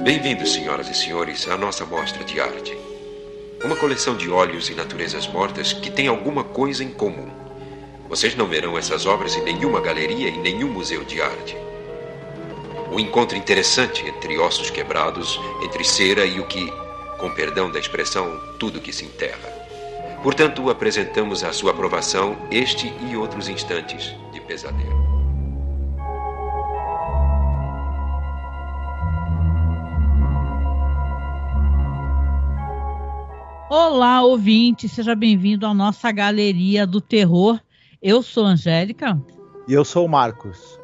Bem-vindos, senhoras e senhores, à nossa mostra de arte. Uma coleção de óleos e naturezas mortas que tem alguma coisa em comum. Vocês não verão essas obras em nenhuma galeria e nenhum museu de arte. O encontro interessante entre ossos quebrados, entre cera e o que, com perdão da expressão, tudo que se enterra. Portanto, apresentamos à sua aprovação este e outros instantes de pesadelo. Olá, ouvinte, seja bem-vindo à nossa galeria do terror. Eu sou Angélica. E eu sou o Marcos.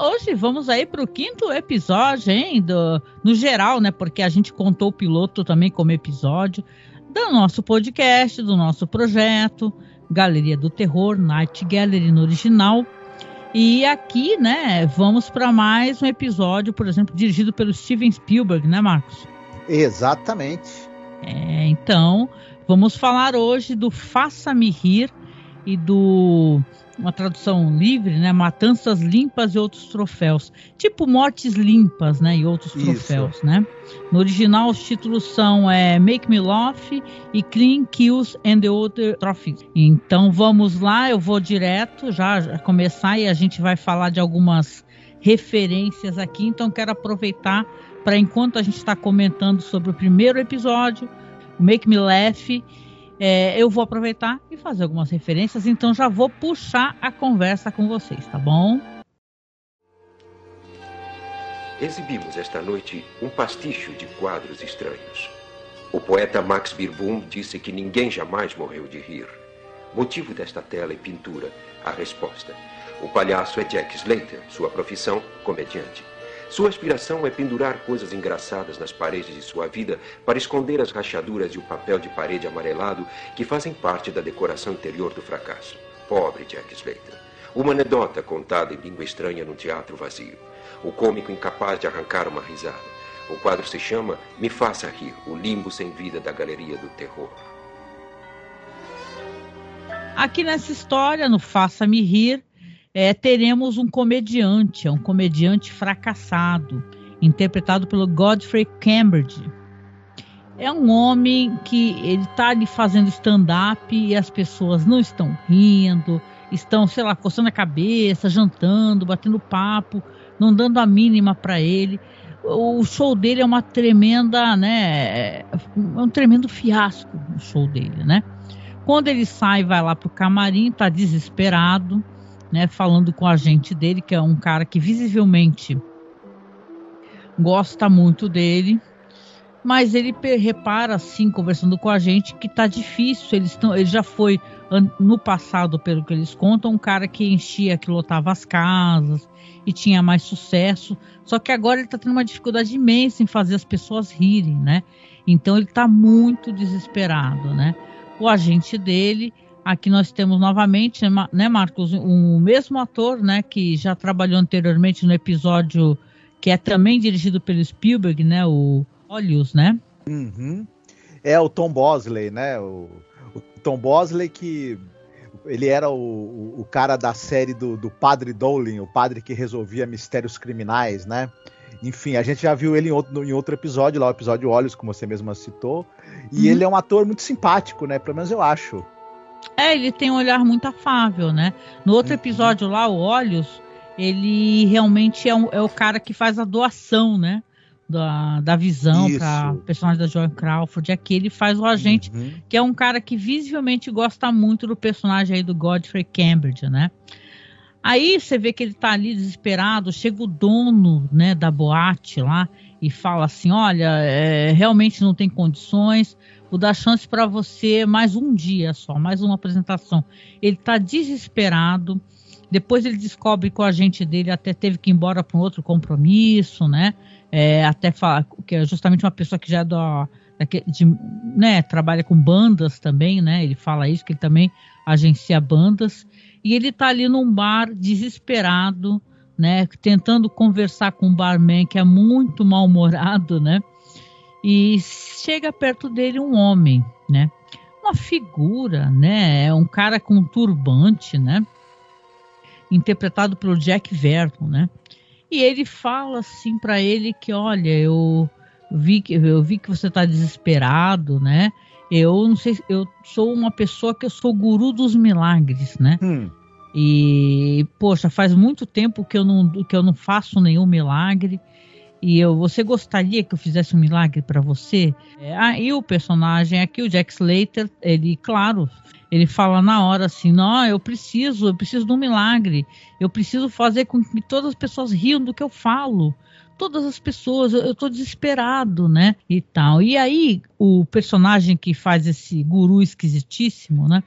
Hoje vamos aí para o quinto episódio, hein? Do, no geral, né? Porque a gente contou o piloto também como episódio do nosso podcast, do nosso projeto, Galeria do Terror, Night Gallery no original. E aqui, né, vamos para mais um episódio, por exemplo, dirigido pelo Steven Spielberg, né, Marcos? Exatamente. É, então, vamos falar hoje do Faça-me Rir e do uma tradução livre, né? Matanças limpas e outros troféus. Tipo mortes limpas, né? E outros Isso. troféus, né? No original os títulos são é, Make Me Love e Clean Kills and the Other Trophies. Então vamos lá, eu vou direto já, já começar e a gente vai falar de algumas referências aqui. Então quero aproveitar para enquanto a gente está comentando sobre o primeiro episódio, Make Me Laugh, é, eu vou aproveitar e fazer algumas referências, então já vou puxar a conversa com vocês, tá bom? Exibimos esta noite um pasticho de quadros estranhos. O poeta Max Birbum disse que ninguém jamais morreu de rir. Motivo desta tela e pintura, a resposta. O palhaço é Jack Slater, sua profissão, comediante. Sua aspiração é pendurar coisas engraçadas nas paredes de sua vida para esconder as rachaduras e o papel de parede amarelado que fazem parte da decoração interior do fracasso. Pobre Jack Slater. Uma anedota contada em língua estranha num teatro vazio. O cômico incapaz de arrancar uma risada. O quadro se chama Me Faça Rir, o limbo sem vida da Galeria do Terror. Aqui nessa história, no Faça-me Rir, é, teremos um comediante, é um comediante fracassado, interpretado pelo Godfrey Cambridge. É um homem que ele está ali fazendo stand-up e as pessoas não estão rindo, estão, sei lá, coçando a cabeça, jantando, batendo papo, não dando a mínima para ele. O show dele é uma tremenda, né? É um tremendo fiasco o show dele, né? Quando ele sai, vai lá pro camarim, tá desesperado né, falando com a gente dele, que é um cara que visivelmente gosta muito dele, mas ele repara assim, conversando com a gente, que tá difícil. Eles estão, ele já foi no passado, pelo que eles contam, um cara que enchia, que lotava as casas e tinha mais sucesso. Só que agora ele tá tendo uma dificuldade imensa em fazer as pessoas rirem, né? Então ele tá muito desesperado, né? O agente dele Aqui nós temos novamente, né, Marcos, o mesmo ator, né, que já trabalhou anteriormente no episódio que é também dirigido pelo Spielberg, né, o Olhos, né? Uhum. É o Tom Bosley, né? O, o Tom Bosley que ele era o, o, cara da série do, do Padre Dowling, o padre que resolvia mistérios criminais, né? Enfim, a gente já viu ele em outro, em outro episódio, lá o episódio Olhos, como você mesma citou. E uhum. ele é um ator muito simpático, né? Pelo menos eu acho. É, ele tem um olhar muito afável, né? No outro uhum. episódio lá, o Olhos, ele realmente é, um, é o cara que faz a doação, né? Da, da visão para personagem da Joan Crawford. Aqui ele faz o agente, uhum. que é um cara que visivelmente gosta muito do personagem aí do Godfrey Cambridge, né? Aí você vê que ele tá ali desesperado, chega o dono, né, da boate lá e fala assim, olha, é, realmente não tem condições, vou dar chance para você mais um dia só, mais uma apresentação. Ele está desesperado. Depois ele descobre que o agente dele até teve que ir embora para um outro compromisso, né? É, até falar que é justamente uma pessoa que já é da, de, né, trabalha com bandas também, né? Ele fala isso que ele também agencia bandas e ele está ali num bar desesperado, né? Tentando conversar com um barman que é muito mal humorado, né? E chega perto dele um homem, né? Uma figura, né? É um cara com um turbante, né? Interpretado pelo Jack Vernon, né? E ele fala assim para ele que, olha, eu vi que eu vi que você está desesperado, né? Eu não sei, eu sou uma pessoa que eu sou guru dos milagres, né? Hum. E poxa, faz muito tempo que eu não que eu não faço nenhum milagre. E eu, você gostaria que eu fizesse um milagre para você? É, aí o personagem aqui, o Jack Slater, ele, claro, ele fala na hora assim: não, eu preciso, eu preciso de um milagre. Eu preciso fazer com que todas as pessoas riam do que eu falo todas as pessoas, eu, eu tô desesperado, né? E tal. E aí, o personagem que faz esse guru esquisitíssimo, né?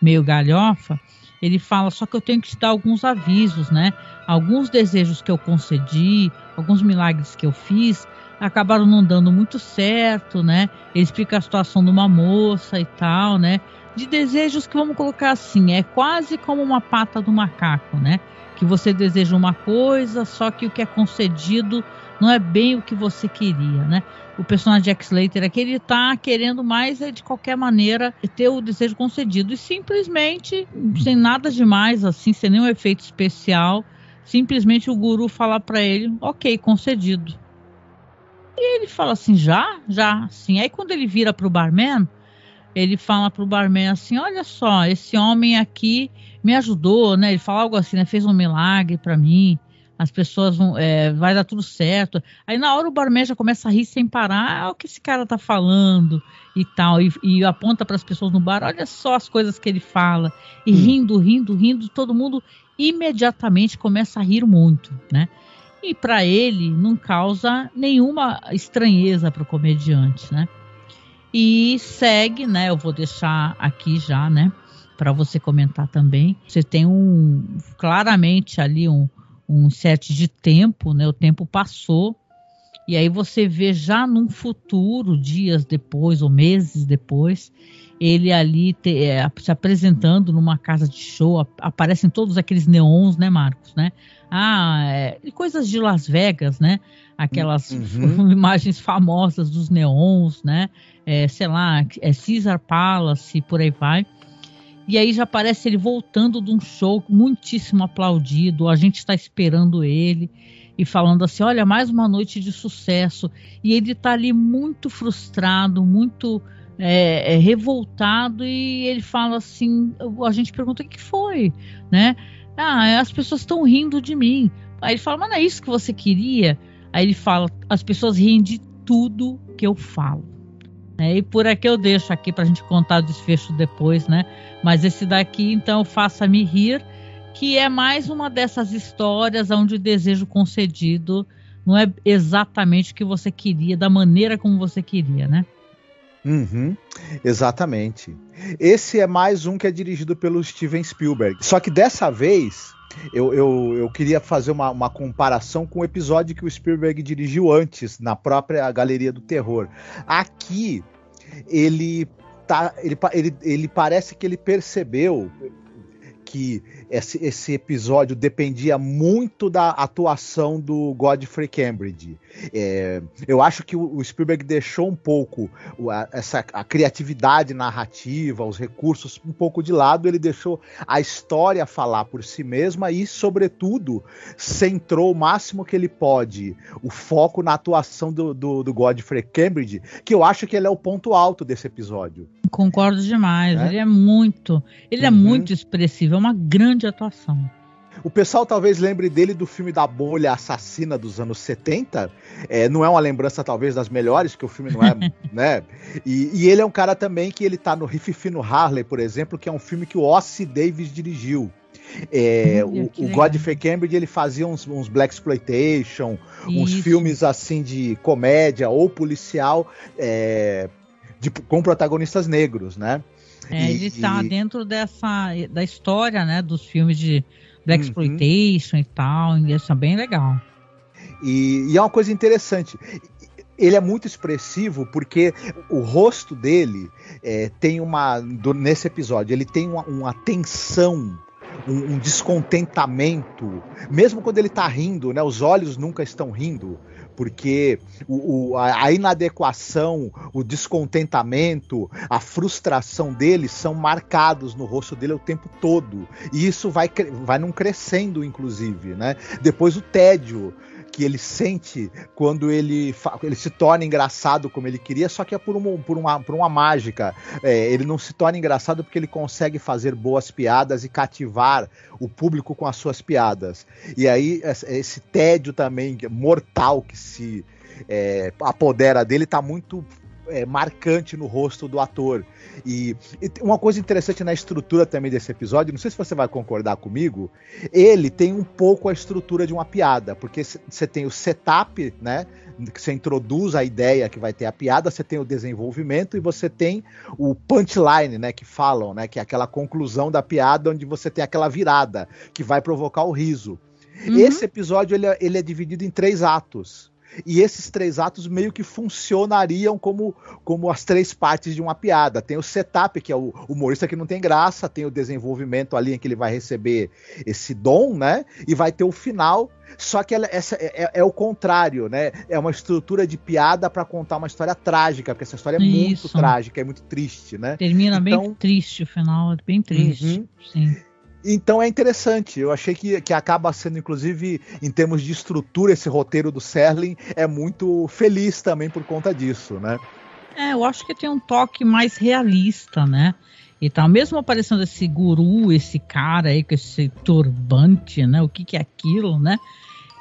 Meio galhofa, ele fala só que eu tenho que te dar alguns avisos, né? Alguns desejos que eu concedi, alguns milagres que eu fiz, acabaram não dando muito certo, né? Ele explica a situação de uma moça e tal, né? De desejos que vamos colocar assim, é quase como uma pata do macaco, né? que você deseja uma coisa, só que o que é concedido não é bem o que você queria, né? O personagem Jack Slater aqui, ele tá querendo mais, é, de qualquer maneira, ter o desejo concedido. E simplesmente, sem nada demais, assim, sem nenhum efeito especial, simplesmente o guru falar para ele, ok, concedido. E ele fala assim, já? Já, sim. Aí quando ele vira pro barman, ele fala pro barman assim, olha só, esse homem aqui me ajudou, né? Ele fala algo assim, né? Fez um milagre para mim. As pessoas vão, é, vai dar tudo certo. Aí na hora o barman já começa a rir sem parar. Ah, o que esse cara tá falando e tal. E, e aponta para as pessoas no bar. Olha só as coisas que ele fala. E hum. rindo, rindo, rindo. Todo mundo imediatamente começa a rir muito, né? E para ele não causa nenhuma estranheza para o comediante, né? E segue, né? Eu vou deixar aqui já, né? para você comentar também. Você tem um claramente ali um, um set de tempo, né? O tempo passou e aí você vê já num futuro, dias depois ou meses depois, ele ali te, é, se apresentando numa casa de show, aparecem todos aqueles neons, né, Marcos, né? Ah, é, coisas de Las Vegas, né? Aquelas uhum. imagens famosas dos neons, né? É, sei lá, é Caesar Palace, por aí vai. E aí já aparece ele voltando de um show muitíssimo aplaudido. A gente está esperando ele e falando assim: olha, mais uma noite de sucesso. E ele está ali muito frustrado, muito é, é, revoltado. E ele fala assim: a gente pergunta o que foi, né? Ah, as pessoas estão rindo de mim. Aí ele fala: mas não é isso que você queria? Aí ele fala: as pessoas riem de tudo que eu falo. É, e por aqui eu deixo aqui para a gente contar o desfecho depois, né? Mas esse daqui, então, faça-me rir, que é mais uma dessas histórias onde o desejo concedido não é exatamente o que você queria, da maneira como você queria, né? Uhum, exatamente. Esse é mais um que é dirigido pelo Steven Spielberg. Só que dessa vez eu, eu, eu queria fazer uma, uma comparação com o episódio que o Spielberg dirigiu antes, na própria Galeria do Terror. Aqui, ele, tá, ele, ele, ele parece que ele percebeu que esse, esse episódio dependia muito da atuação do Godfrey Cambridge. É, eu acho que o, Spielberg deixou um pouco a, essa a criatividade narrativa, os recursos um pouco de lado, ele deixou a história falar por si mesma e, sobretudo, centrou o máximo que ele pode o foco na atuação do, do, do Godfrey Cambridge, que eu acho que ele é o ponto alto desse episódio. Concordo demais. É? Ele é muito, ele é uhum. é muito expressivo, é uma grande atuação. O pessoal talvez lembre dele do filme da bolha assassina dos anos 70. É, não é uma lembrança, talvez, das melhores, que o filme não é, né? E, e, ele é um cara também que ele tá no Riff Fino Harley, por exemplo, que é um filme que o Ossie Davis dirigiu. É, o, o Godfrey Cambridge ele fazia uns, uns Black Exploitation, Isso. uns filmes assim de comédia ou policial é, de, com protagonistas negros, né? É, e, ele está e... dentro dessa da história, né, dos filmes de Black uhum. Exploitation e tal, e isso é bem legal. E, e, é uma coisa interessante. Ele é muito expressivo porque o rosto dele é, tem uma. Do, nesse episódio, ele tem uma, uma tensão um, um, descontentamento, mesmo quando ele está rindo, né? Os olhos nunca estão rindo, porque o, o, a, inadequação, o descontentamento, a frustração dele são marcados no rosto dele o tempo todo. E isso vai, vai num crescendo, inclusive, né? Depois o tédio que ele sente quando ele, ele se torna engraçado como ele queria, só que é por uma, por uma, por uma mágica. É, ele não se torna engraçado porque ele consegue fazer boas piadas e cativar o público com as suas piadas. E aí, esse tédio também mortal que se é, apodera dele está muito é, marcante no rosto do ator. E, e, uma coisa interessante na estrutura também desse episódio, não sei se você vai concordar comigo, ele tem um pouco a estrutura de uma piada, porque você tem o setup, né? Que você introduz a ideia que vai ter a piada, você tem o desenvolvimento e você tem o punchline, né? Que falam, né? Que é aquela conclusão da piada onde você tem aquela virada que vai provocar o riso. Uhum. Esse episódio ele é, ele é dividido em três atos e esses três atos meio que funcionariam como, como as três partes de uma piada. Tem o setup, que é o humorista que não tem graça, tem o desenvolvimento ali em que ele vai receber esse dom, né? E vai ter o final. Só que ela, essa é, é, é, o contrário, né? É uma estrutura de piada para contar uma história trágica, porque essa história é Isso. muito trágica, é muito triste, né? Termina então, bem triste o final, é bem triste. Uhum. Sim. Então é interessante. Eu achei que, que acaba sendo, inclusive, em termos de estrutura, esse roteiro do Serling é muito feliz também por conta disso, né? É, eu acho que tem um toque mais realista, né? E tal, mesmo aparecendo esse guru, esse cara aí com esse turbante, né? O que, que é aquilo, né?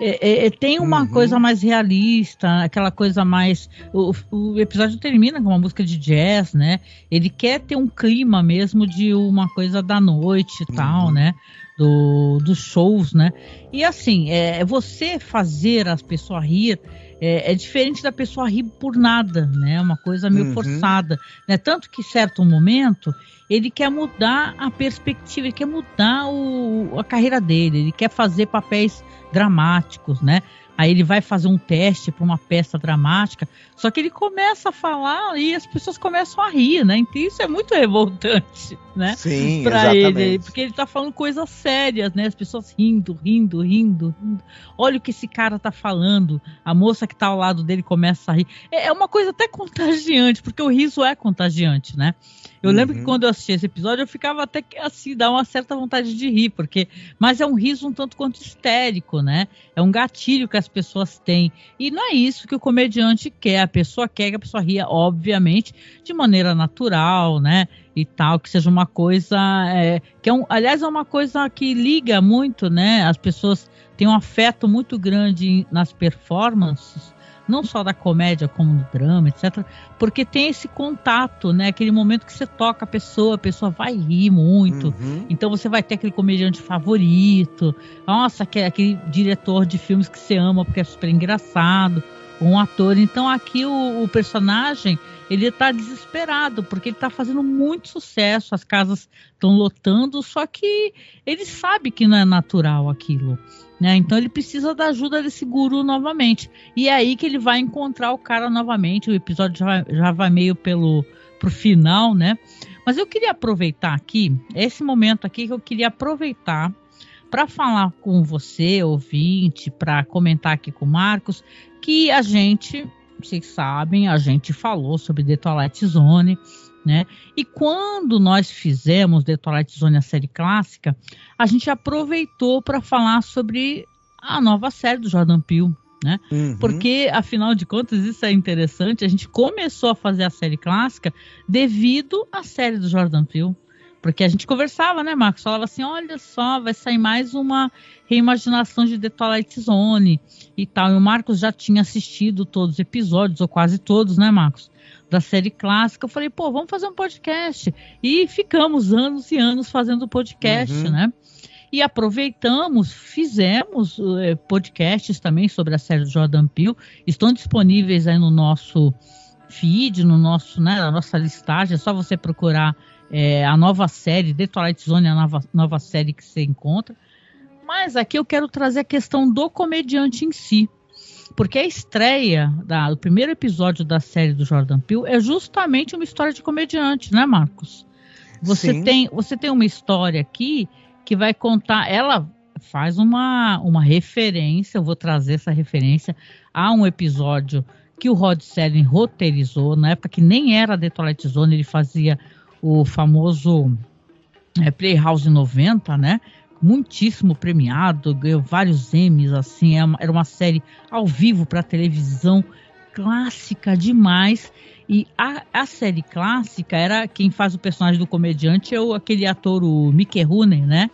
É, é, é, tem uma uhum. coisa mais realista, aquela coisa mais. O, o, episódio termina com uma música de jazz, né? Ele quer ter um clima mesmo de uma coisa da noite e tal, uhum. né? Do, dos shows, né? E assim, é, você fazer as pessoas rir é, é, diferente da pessoa rir por nada, né? Uma coisa meio uhum. forçada, né? Tanto que certo momento ele quer mudar a perspectiva, ele quer mudar o, a carreira dele, ele quer fazer papéis dramáticos, né? Aí ele vai fazer um teste para uma peça dramática, só que ele começa a falar e as pessoas começam a rir, né? Então isso é muito revoltante, né? Sim, para ele, porque ele tá falando coisas sérias, né? As pessoas rindo, rindo, rindo, rindo. Olha o que esse cara tá falando. A moça que tá ao lado dele começa a rir. É, é uma coisa até contagiante, porque o riso é contagiante, né? Eu uhum. lembro que quando eu assisti esse episódio, eu ficava até assim, dá uma certa vontade de rir, porque. Mas é um riso um tanto quanto histérico, né? É um gatilho que as pessoas têm. E não é isso que o comediante quer. A pessoa quer que a pessoa ria, obviamente, de maneira natural, né? E tal, que seja uma coisa. É, que é um, aliás, é uma coisa que liga muito, né? As pessoas têm um afeto muito grande nas performances não só da comédia como do drama, etc. Porque tem esse contato, né? Aquele momento que você toca a pessoa, a pessoa vai rir muito. Uhum. Então você vai ter aquele comediante favorito. Nossa, aquele, aquele diretor de filmes que você ama porque é super engraçado. Um ator. Então aqui o, o personagem ele está desesperado porque ele está fazendo muito sucesso, as casas estão lotando, só que ele sabe que não é natural aquilo. Né? Então ele precisa da ajuda desse guru novamente. E é aí que ele vai encontrar o cara novamente. O episódio já, já vai meio pelo pro final, né? Mas eu queria aproveitar aqui, esse momento aqui que eu queria aproveitar para falar com você, ouvinte, para comentar aqui com o Marcos, que a gente, vocês sabem, a gente falou sobre The Twilight Zone, né? E quando nós fizemos The Twilight Zone, a série clássica, a gente aproveitou para falar sobre a nova série do Jordan Peele, né? Uhum. Porque, afinal de contas, isso é interessante. A gente começou a fazer a série clássica devido à série do Jordan Peele. Porque a gente conversava, né, Marcos? Falava assim: olha só, vai sair mais uma reimaginação de The Twilight Zone e tal. E o Marcos já tinha assistido todos os episódios, ou quase todos, né, Marcos? da série clássica. Eu falei, pô, vamos fazer um podcast. E ficamos anos e anos fazendo podcast, uhum. né? E aproveitamos, fizemos eh, podcasts também sobre a série do Jordan Peele. Estão disponíveis aí no nosso feed, no nosso, né, na nossa listagem. É só você procurar eh, a nova série, The Twilight Zone, a nova, nova série que você encontra. Mas aqui eu quero trazer a questão do comediante em si. Porque a estreia da, do primeiro episódio da série do Jordan Peele é justamente uma história de comediante, né, Marcos? Você tem, você tem uma história aqui que vai contar. Ela faz uma, uma referência, eu vou trazer essa referência há um episódio que o Rod Serling roteirizou, na época que nem era The Twilight Zone, ele fazia o famoso é, Playhouse 90, né? Muitíssimo premiado, ganhou vários Emmys, assim, é era uma série ao vivo para televisão, clássica demais. E a, a, série clássica era quem faz o personagem do comediante é o, aquele ator, o Mickey Rooney, né?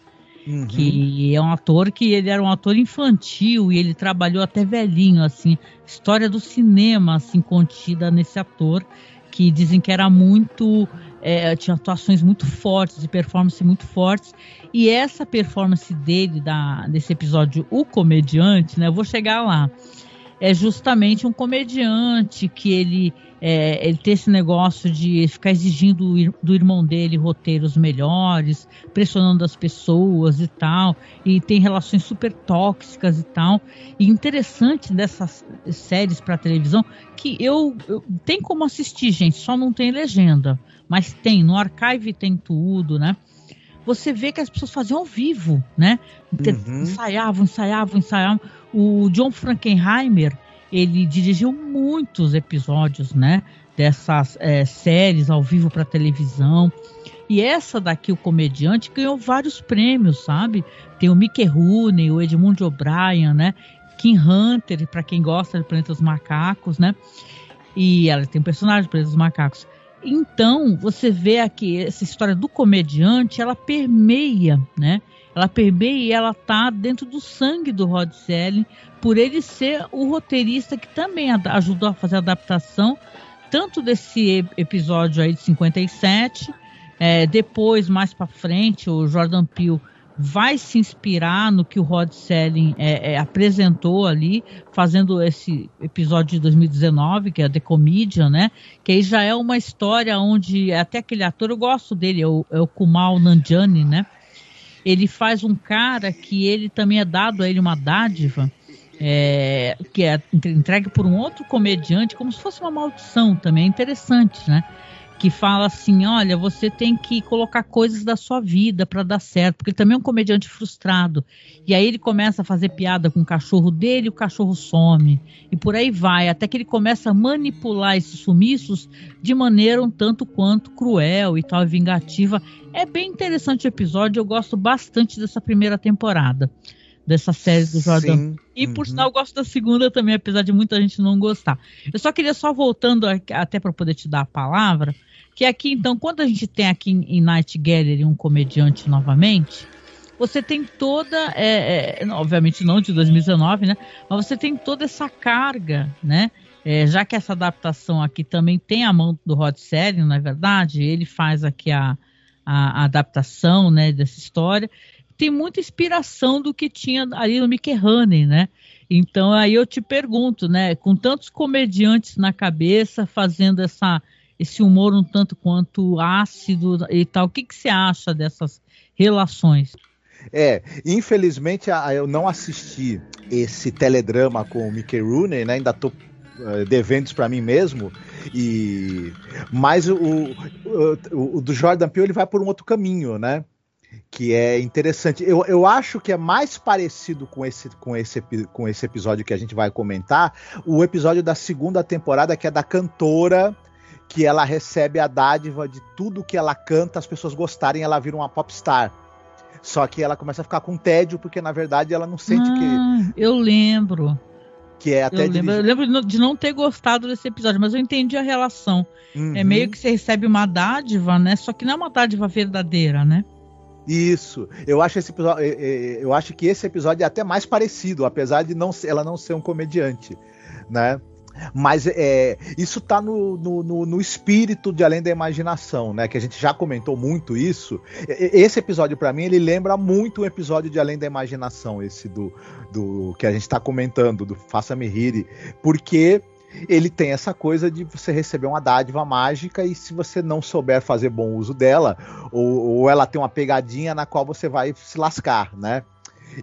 Uhum. Que é um ator que ele era um ator infantil e ele trabalhou até velhinho, assim. História do cinema, assim, contida nesse ator, que dizem que era muito. É, tinha atuações muito fortes e performances muito fortes. E essa performance dele, da, desse episódio, O Comediante, né? Eu vou chegar lá é justamente um comediante que ele, é, ele tem esse negócio de ficar exigindo do irmão dele roteiros melhores, pressionando as pessoas e tal, e tem relações super tóxicas e tal. E interessante dessas séries para televisão que eu, eu tem como assistir, gente, só não tem legenda, mas tem no archive tem tudo, né? Você vê que as pessoas faziam ao vivo, né? Uhum. Ensaiavam, ensaiavam, ensaiavam o John Frankenheimer, ele dirigiu muitos episódios, né? Dessas é, séries ao vivo para televisão. E essa daqui, o comediante, ganhou vários prêmios, sabe? Tem o Mickey Rooney, o Edmund O'Brien, né? Kim Hunter, para quem gosta de Planeta dos Macacos, né? E ela tem um personagem do Planeta dos Macacos. Então, você vê aqui essa história do comediante, ela permeia, né? ela permeia e ela tá dentro do sangue do Rod Serling, por ele ser o roteirista que também ajudou a fazer a adaptação tanto desse episódio aí de 57, é, depois mais para frente o Jordan Peele vai se inspirar no que o Rod Serling é, é, apresentou ali, fazendo esse episódio de 2019, que é The Comedian, né? Que aí já é uma história onde até aquele ator, eu gosto dele, é o, é o Kumal Nanjiani, né? ele faz um cara que ele também é dado a ele uma dádiva, é, que é entregue por um outro comediante, como se fosse uma maldição também. É interessante, né? Que fala assim: olha, você tem que colocar coisas da sua vida para dar certo, porque ele também é um comediante frustrado. E aí ele começa a fazer piada com o cachorro dele, o cachorro some. E por aí vai, até que ele começa a manipular esses sumiços de maneira um tanto quanto cruel e tal, vingativa. É bem interessante o episódio, eu gosto bastante dessa primeira temporada. Dessa série do Jordan. Sim. E por uhum. sinal, eu gosto da segunda também, apesar de muita gente não gostar. Eu só queria só voltando até para poder te dar a palavra, que aqui, então, quando a gente tem aqui em Night Gallery um comediante novamente, você tem toda, é, é, obviamente não de 2019, né? Mas você tem toda essa carga, né? É, já que essa adaptação aqui também tem a mão do Rod Serling, na é verdade, ele faz aqui a, a, a, adaptação, né, dessa história. Tem muita inspiração do que tinha ali no Mickey Honey, né? Então aí eu te pergunto, né, com tantos comediantes na cabeça fazendo essa esse humor um tanto quanto ácido e tal. O que, que você acha dessas relações? É, infelizmente eu não assisti esse teledrama com o Mickey Rooney, né? Ainda tô devendo isso para mim mesmo. E mas o, o, o, do Jordan Peele ele vai por um outro caminho, né? Que é interessante. Eu, eu acho que é mais parecido com esse, com, esse, com esse episódio que a gente vai comentar, o episódio da segunda temporada, que é da cantora que ela recebe a dádiva de tudo que ela canta, as pessoas gostarem, ela vira uma popstar. Só que ela começa a ficar com tédio, porque na verdade ela não sente ah, que. Eu lembro. Que é até eu lembro, eu lembro, de não ter gostado desse episódio, mas eu entendi a relação. É uhum. É meio que você recebe uma dádiva, né? Só que não é uma dádiva verdadeira, né? Isso. Eu acho esse episódio, é, é, eu acho que esse episódio é até mais parecido, apesar de não ela não ser um comediante, né? Mas é, isso está no, no, no, espírito de Além da Imaginação, né? Que a gente já comentou muito isso. Esse episódio, para mim, ele lembra muito o episódio de Além da Imaginação, esse do, do que a gente está comentando, do Faça-me Rir, porque ele tem essa coisa de você receber uma dádiva mágica e se você não souber fazer bom uso dela, ou, ou ela tem uma pegadinha na qual você vai se lascar, né?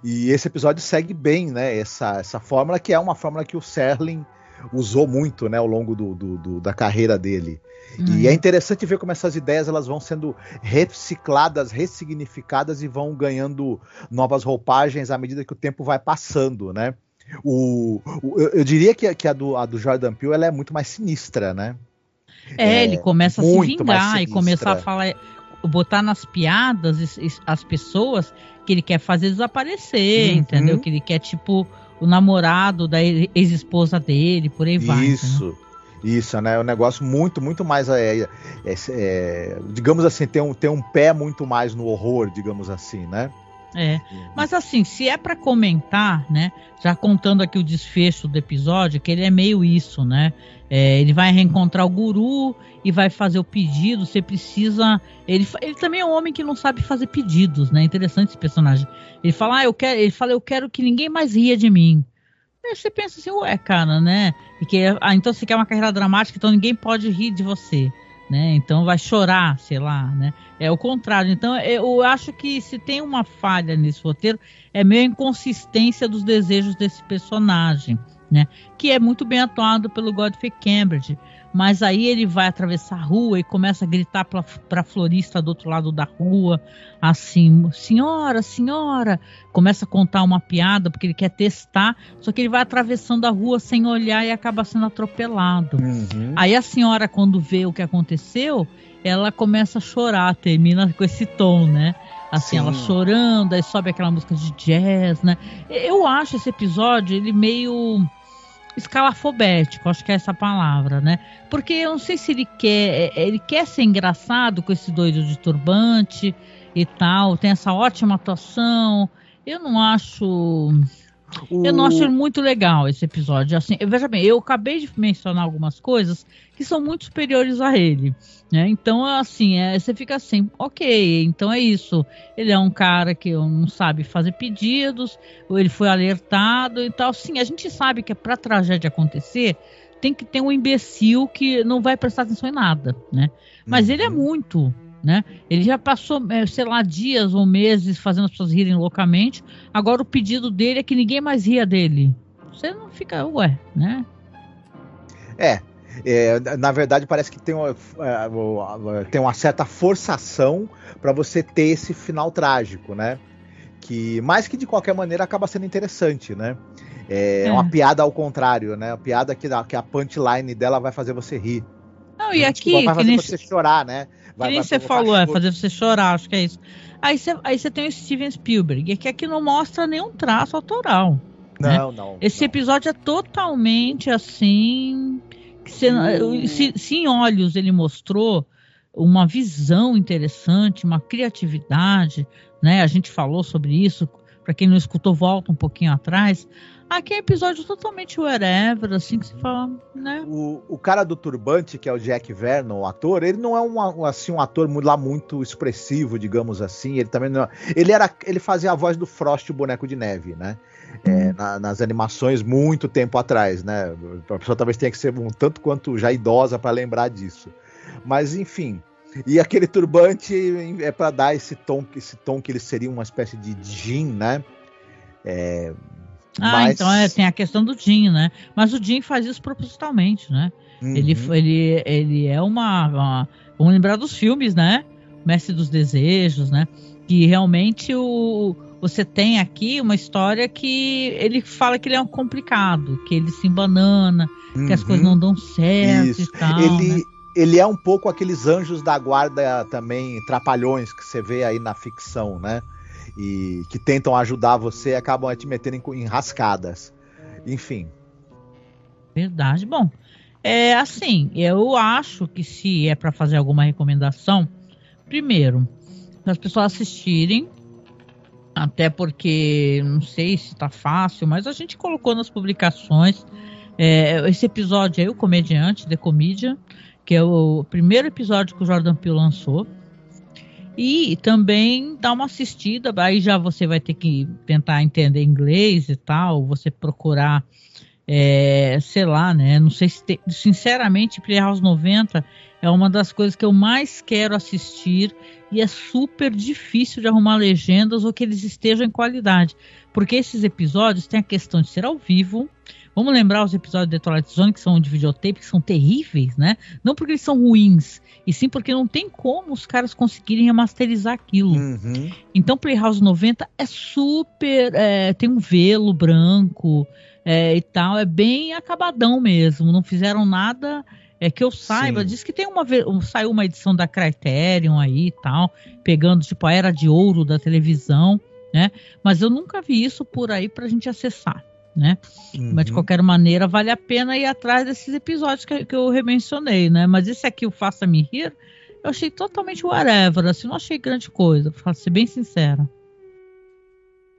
E esse episódio segue bem, né? Essa, essa fórmula que é uma fórmula que o Serling usou muito né, ao longo do, do, do da carreira dele. Uhum. E é interessante ver como essas ideias elas vão sendo recicladas, ressignificadas e vão ganhando novas roupagens à medida que o tempo vai passando, né? O, o eu, eu, diria que, que a, do, a do Jordan Peele ela é muito mais sinistra, né? É, é ele começa a se vingar e começar a falar, botar nas piadas as pessoas que ele quer fazer desaparecer, uhum. entendeu? Que ele quer, tipo, o namorado da ex-esposa dele, por aí vai. Isso. Isso, né? É um negócio muito, muito mais. É, é, é, digamos assim, tem um, tem um pé muito mais no horror, digamos assim, né? É. Mas assim, se é para comentar, né? Já contando aqui o desfecho do episódio, que ele é meio isso, né? É, ele vai reencontrar o guru e vai fazer o pedido. Você precisa. Ele, ele também é um homem que não sabe fazer pedidos, né? Interessante esse personagem. Ele fala, ah, eu quero. Ele fala, eu quero que ninguém mais ria de mim. Aí você pensa assim, ué, cara, né? E que, ah, então você quer uma carreira dramática, então ninguém pode rir de você né? Então vai chorar, sei lá, né? É o contrário. Então eu acho que se tem uma falha nesse roteiro é meio a inconsistência dos desejos desse personagem, né? Que é muito bem atuado pelo Godfrey Cambridge. Mas aí ele vai atravessar a rua e começa a gritar para a florista do outro lado da rua, assim, senhora, senhora. Começa a contar uma piada porque ele quer testar, só que ele vai atravessando a rua sem olhar e acaba sendo atropelado. Uhum. Aí a senhora, quando vê o que aconteceu, ela começa a chorar, termina com esse tom, né? Assim, Sim. ela chorando, aí sobe aquela música de jazz, né? Eu acho esse episódio, ele meio escalafobético, acho que é essa palavra, né? Porque eu não sei se ele quer, ele quer ser engraçado com esse doido de turbante e tal, tem essa ótima atuação. Eu não acho o... Eu não acho muito legal esse episódio. Assim, veja bem, eu acabei de mencionar algumas coisas que são muito superiores a ele. Né? Então, assim, é, você fica assim, ok, então é isso. Ele é um cara que não sabe fazer pedidos, ou ele foi alertado e tal. Sim, a gente sabe que é para tragédia acontecer, tem que ter um imbecil que não vai prestar atenção em nada, né? Mas uhum. ele é muito né? Ele já passou, é, sei lá, dias ou meses fazendo as pessoas rirem loucamente. Agora o pedido dele é que ninguém mais ria dele. Você não fica, ué, né? É, é, na verdade, parece que tem uma, é, tem uma certa forçação para você ter esse final trágico, né? Que, mais que de qualquer maneira, acaba sendo interessante, né? É, é. uma piada ao contrário, né? Uma piada que, que a punchline dela vai fazer você rir. Não, e aqui. Vai fazer você chorar, né? Vai, que nem você falou, é fazer você chorar, acho que é isso. Aí você, aí você tem o Steven Spielberg, que aqui não mostra nenhum traço autoral. Né? Não, não. Esse não. episódio é totalmente assim. Se, uh. se, se em olhos ele mostrou uma visão interessante, uma criatividade, né? A gente falou sobre isso. Para quem não escutou, volta um pouquinho atrás. Aqui é episódio totalmente whatever, assim que se fala, né? O, o cara do turbante, que é o Jack Vernon, o ator, ele não é um, assim, um ator lá muito expressivo, digamos assim. Ele também não. Ele, era, ele fazia a voz do Frost, o boneco de neve, né? É, hum. na, nas animações muito tempo atrás, né? A pessoa talvez tenha que ser um tanto quanto já idosa para lembrar disso. Mas enfim. E aquele turbante é para dar esse tom, esse tom que ele seria uma espécie de Jin, né? É, ah, Mas... então é, tem a questão do Jim, né? Mas o Jim faz isso propositalmente, né? Uhum. Ele, ele, ele é uma, uma, Vamos lembrar dos filmes, né? Mestre dos Desejos, né? Que realmente o, você tem aqui uma história que ele fala que ele é um complicado, que ele se embanana, uhum. que as coisas uhum. não dão certo Isso. e tal. Ele, né? ele é um pouco aqueles anjos da guarda também, trapalhões que você vê aí na ficção, né? E que tentam ajudar você e acabam te metendo em, em rascadas. Enfim. Verdade. Bom, é assim, eu acho que se é para fazer alguma recomendação, primeiro, para as pessoas assistirem, até porque não sei se está fácil, mas a gente colocou nas publicações é, esse episódio aí, o Comediante, The Comédia, que é o primeiro episódio que o Jordan Peele lançou. E também dá uma assistida, aí já você vai ter que tentar entender inglês e tal, você procurar, é, sei lá, né? Não sei se tem, sinceramente, Playhouse 90 é uma das coisas que eu mais quero assistir e é super difícil de arrumar legendas ou que eles estejam em qualidade, porque esses episódios têm a questão de ser ao vivo, Vamos lembrar os episódios de Twilight Zone que são de videotape, que são terríveis, né? Não porque eles são ruins, e sim porque não tem como os caras conseguirem remasterizar aquilo. Uhum. Então Playhouse 90 é super. É, tem um velo branco, é, e tal. É bem acabadão mesmo. Não fizeram nada é que eu saiba. Sim. Diz que tem uma saiu uma edição da Criterion aí e tal, pegando tipo a era de ouro da televisão, né? Mas eu nunca vi isso por aí pra gente acessar. Né? Uhum. Mas de qualquer maneira vale a pena ir atrás desses episódios que, que eu remencionei, né? Mas esse aqui, o Faça-me Rir, eu achei totalmente whatever, assim, não achei grande coisa, pra ser bem sincera.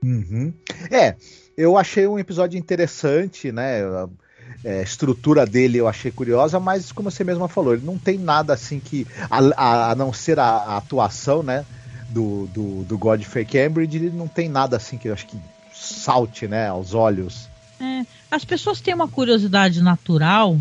Uhum. É, eu achei um episódio interessante, né? É, a estrutura dele eu achei curiosa, mas como você mesma falou, ele não tem nada assim que. A, a, a não ser a, a, atuação, né? Do, do, do Godfrey Cambridge, ele não tem nada assim que eu acho que salte, né? Aos olhos. É, as pessoas têm uma curiosidade natural,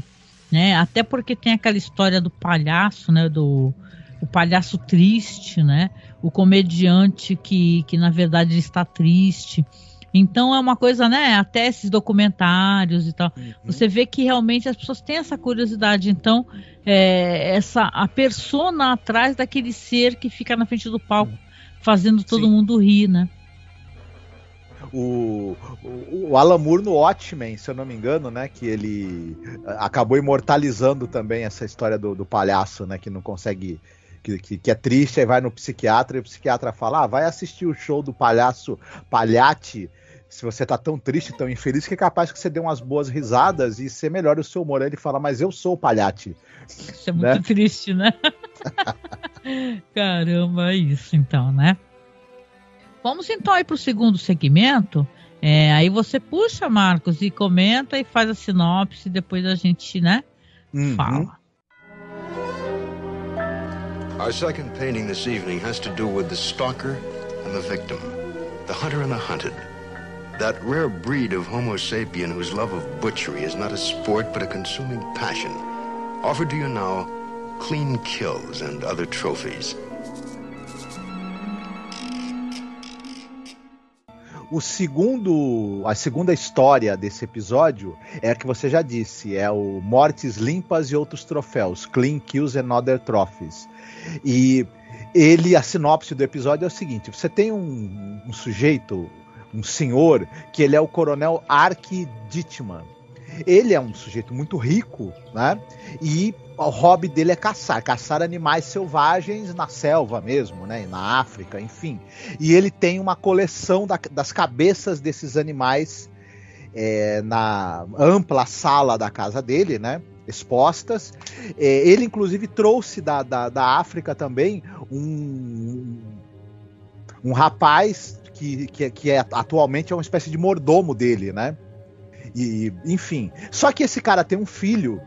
né? Até porque tem aquela história do palhaço, né? Do o palhaço triste, né? O comediante que, que na verdade está triste. Então é uma coisa, né? Até esses documentários e tal. Uhum. Você vê que realmente as pessoas têm essa curiosidade. Então, é, essa a persona atrás daquele ser que fica na frente do palco, fazendo todo Sim. mundo rir, né? O, o, o Alan Moore no Watchmen, se eu não me engano, né? Que ele acabou imortalizando também essa história do, do palhaço, né? Que não consegue que, que, que, é triste, aí vai no psiquiatra e o psiquiatra fala: ah, vai assistir o show do palhaço Palhate. Se você tá tão triste, tão infeliz, que é capaz que você dê umas boas risadas e ser melhor o seu humor. Aí ele fala, mas eu sou o palhate. Isso é muito né? triste, né? Caramba, é isso então, né? Vamos então aí pro segundo segmento. É, aí você puxa, Marcos, e comenta e faz a sinopse, depois a gente, né, uhum. fala. Our second painting this evening has to do with the stalker and the victim, the hunter and the hunted. That rare breed of Homo sapien whose love of butchery is not a sport but a consuming passion. Offered to you now, clean kills and other trophies. O segundo, a segunda história desse episódio é a que você já disse, é o Mortes Limpas e Outros Troféus, Clean Kills and Other Trophies. E ele, a sinopse do episódio é o seguinte: você tem um, um sujeito, um senhor, que ele é o coronel Ark Dittman. Ele é um sujeito muito rico, né? E o hobby dele é caçar, caçar animais selvagens na selva mesmo, né? Na África, enfim. E ele tem uma coleção da, das cabeças desses animais é, na ampla sala da casa dele, né? expostas. É, ele, inclusive, trouxe da, da, da África também um, um rapaz que, que, que é, atualmente é uma espécie de mordomo dele, né? E, enfim. Só que esse cara tem um filho,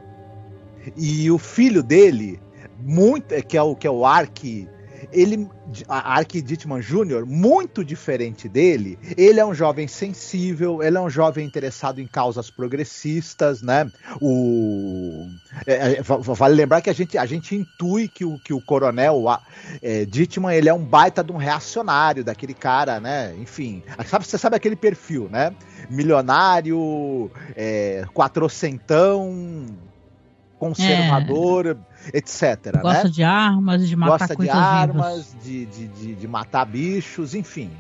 e o filho dele, muito, que é o que é o Ark ele, Ark Dittman Jr., muito diferente dele, ele é um jovem sensível, ele é um jovem interessado em causas progressistas, né? O, é, é vale lembrar que a gente, a gente intui que o, que o coronel é, Dittman, ele é um baita de um reacionário, daquele cara, né? Enfim, sabe, você sabe aquele perfil, né? Milionário, é, quatrocentão, conservador, é etc. Gosta né? de armas, de matar Gosta de armas, de, de, de, de, matar bichos, enfim.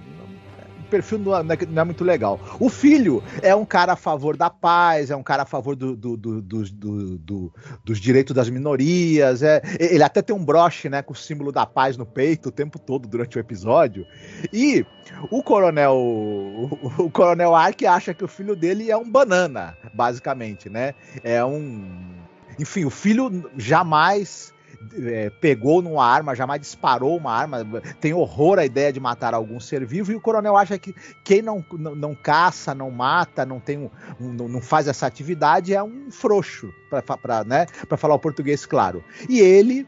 O perfil não é, não é, muito legal. O filho é um cara a favor da paz, é um cara a favor do, do, do, do dos direitos das minorias. É, ele até tem um broche né, com o símbolo da paz no peito o tempo todo durante o episódio. E o coronel, o, o coronel Ark acha que o filho dele é um banana, basicamente, né? É um enfim, o filho jamais é, pegou numa arma, jamais disparou uma arma, tem horror à ideia de matar algum ser vivo, e o coronel acha que quem não, não, não caça, não mata, não tem um, um, não faz essa atividade é um frouxo, para né, falar o português claro. E ele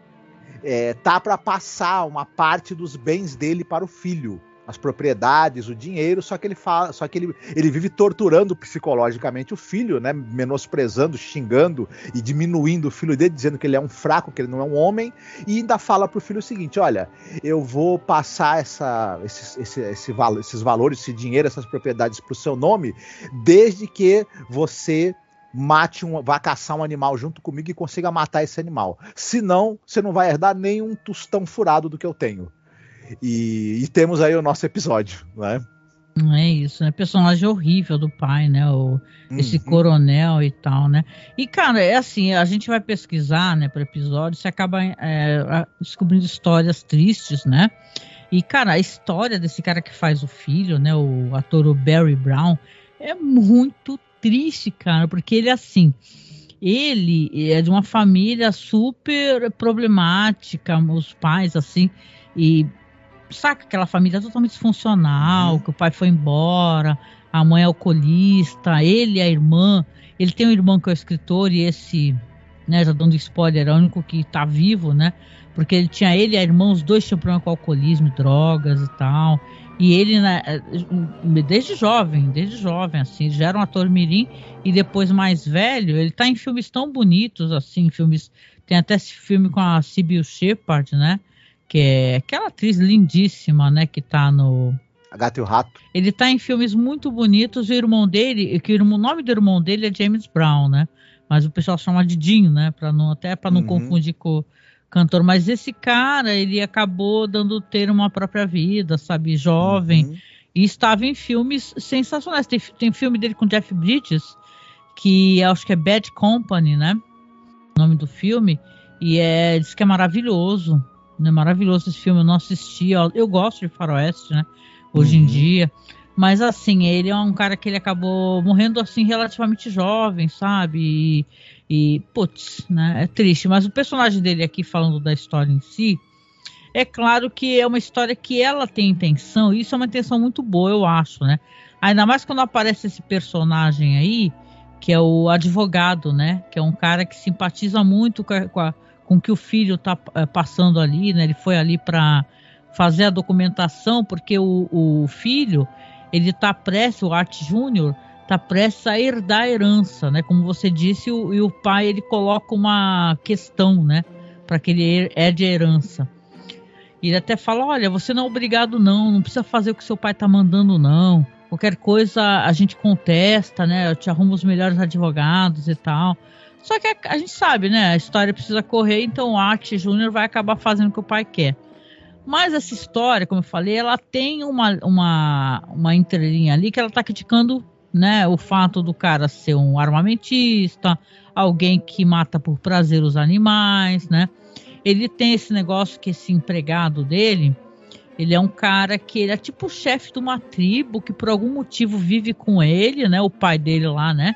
é, tá para passar uma parte dos bens dele para o filho as propriedades, o dinheiro, só que ele fala, só que ele, ele vive torturando psicologicamente o filho, né, menosprezando, xingando e diminuindo o filho dele, dizendo que ele é um fraco, que ele não é um homem, e ainda fala pro filho o seguinte: olha, eu vou passar essa, esse, esse, esse esses valores, esse dinheiro, essas propriedades pro seu nome, desde que você mate um, vá caçar um animal junto comigo e consiga matar esse animal. Senão, você não vai herdar nem um tostão furado do que eu tenho. E, e temos aí o nosso episódio, né? Não é isso, né? Personagem horrível do pai, né? O, uhum. Esse coronel e tal, né? E, cara, é assim, a gente vai pesquisar, né, para episódio, você acaba é, descobrindo histórias tristes, né? E, cara, a história desse cara que faz o filho, né? O ator o Barry Brown, é muito triste, cara, porque ele é assim. Ele é de uma família super problemática, os pais, assim, e saca aquela família totalmente disfuncional, uhum. que o pai foi embora, a mãe é alcoolista, ele e a irmã. Ele tem um irmão que é escritor e esse, né, já dando spoiler, é o único que tá vivo, né? Porque ele tinha ele e a irmã, os dois tinham problema com alcoolismo, drogas e tal. E ele, né, desde jovem, desde jovem, assim, já era um ator mirim e depois mais velho, ele tá em filmes tão bonitos, assim, filmes... Tem até esse filme com a Sibyl Shepard, né? Que é aquela atriz lindíssima, né, que tá no a Gata e o Rato. Ele tá em filmes muito bonitos, o irmão dele, que o nome do irmão dele é James Brown, né? Mas o pessoal chama de Dinho, né, para não até para não uhum. confundir com o cantor, mas esse cara, ele acabou dando ter uma própria vida, sabe, jovem, uhum. e estava em filmes sensacionais. Tem, tem filme dele com Jeff Bridges, que acho que é Bad Company, né? O nome do filme, e é diz que é maravilhoso né? Maravilhoso esse filme, eu não assisti. Ó, eu gosto de Faroeste, né? Hoje uhum. em dia. Mas assim, ele é um cara que ele acabou morrendo assim relativamente jovem, sabe? E, e putz, né? É triste. Mas o personagem dele aqui, falando da história em si, é claro que é uma história que ela tem intenção, e isso é uma intenção muito boa, eu acho, né? Ainda mais quando aparece esse personagem aí, que é o advogado, né? Que é um cara que simpatiza muito com a, com a com que o filho está é, eh, passando ali, né? Ele foi ali para fazer a documentação, porque o, o filho ele está prestes, o Art Júnior está prestes a herdar a herança, né? Como você disse, o, e o pai ele coloca uma questão, né? Para que ele herde a herança. E ele até fala: olha, você não é obrigado, não, não precisa fazer o que seu pai está mandando, não. Qualquer coisa a gente contesta, né? Eu te arrumo os melhores advogados e tal. Só que a, a, gente sabe, né? A história precisa correr, então o Art Júnior vai acabar fazendo o que o pai quer. Mas essa história, como eu falei, ela tem uma, uma, uma entrelinha ali que ela está criticando né, o fato do cara ser um armamentista, alguém que mata por prazer os animais, né? Ele tem esse negócio que esse empregado dele, ele é um cara que ele é tipo o chefe de uma tribo que por algum motivo vive com ele, né? O pai dele lá, né?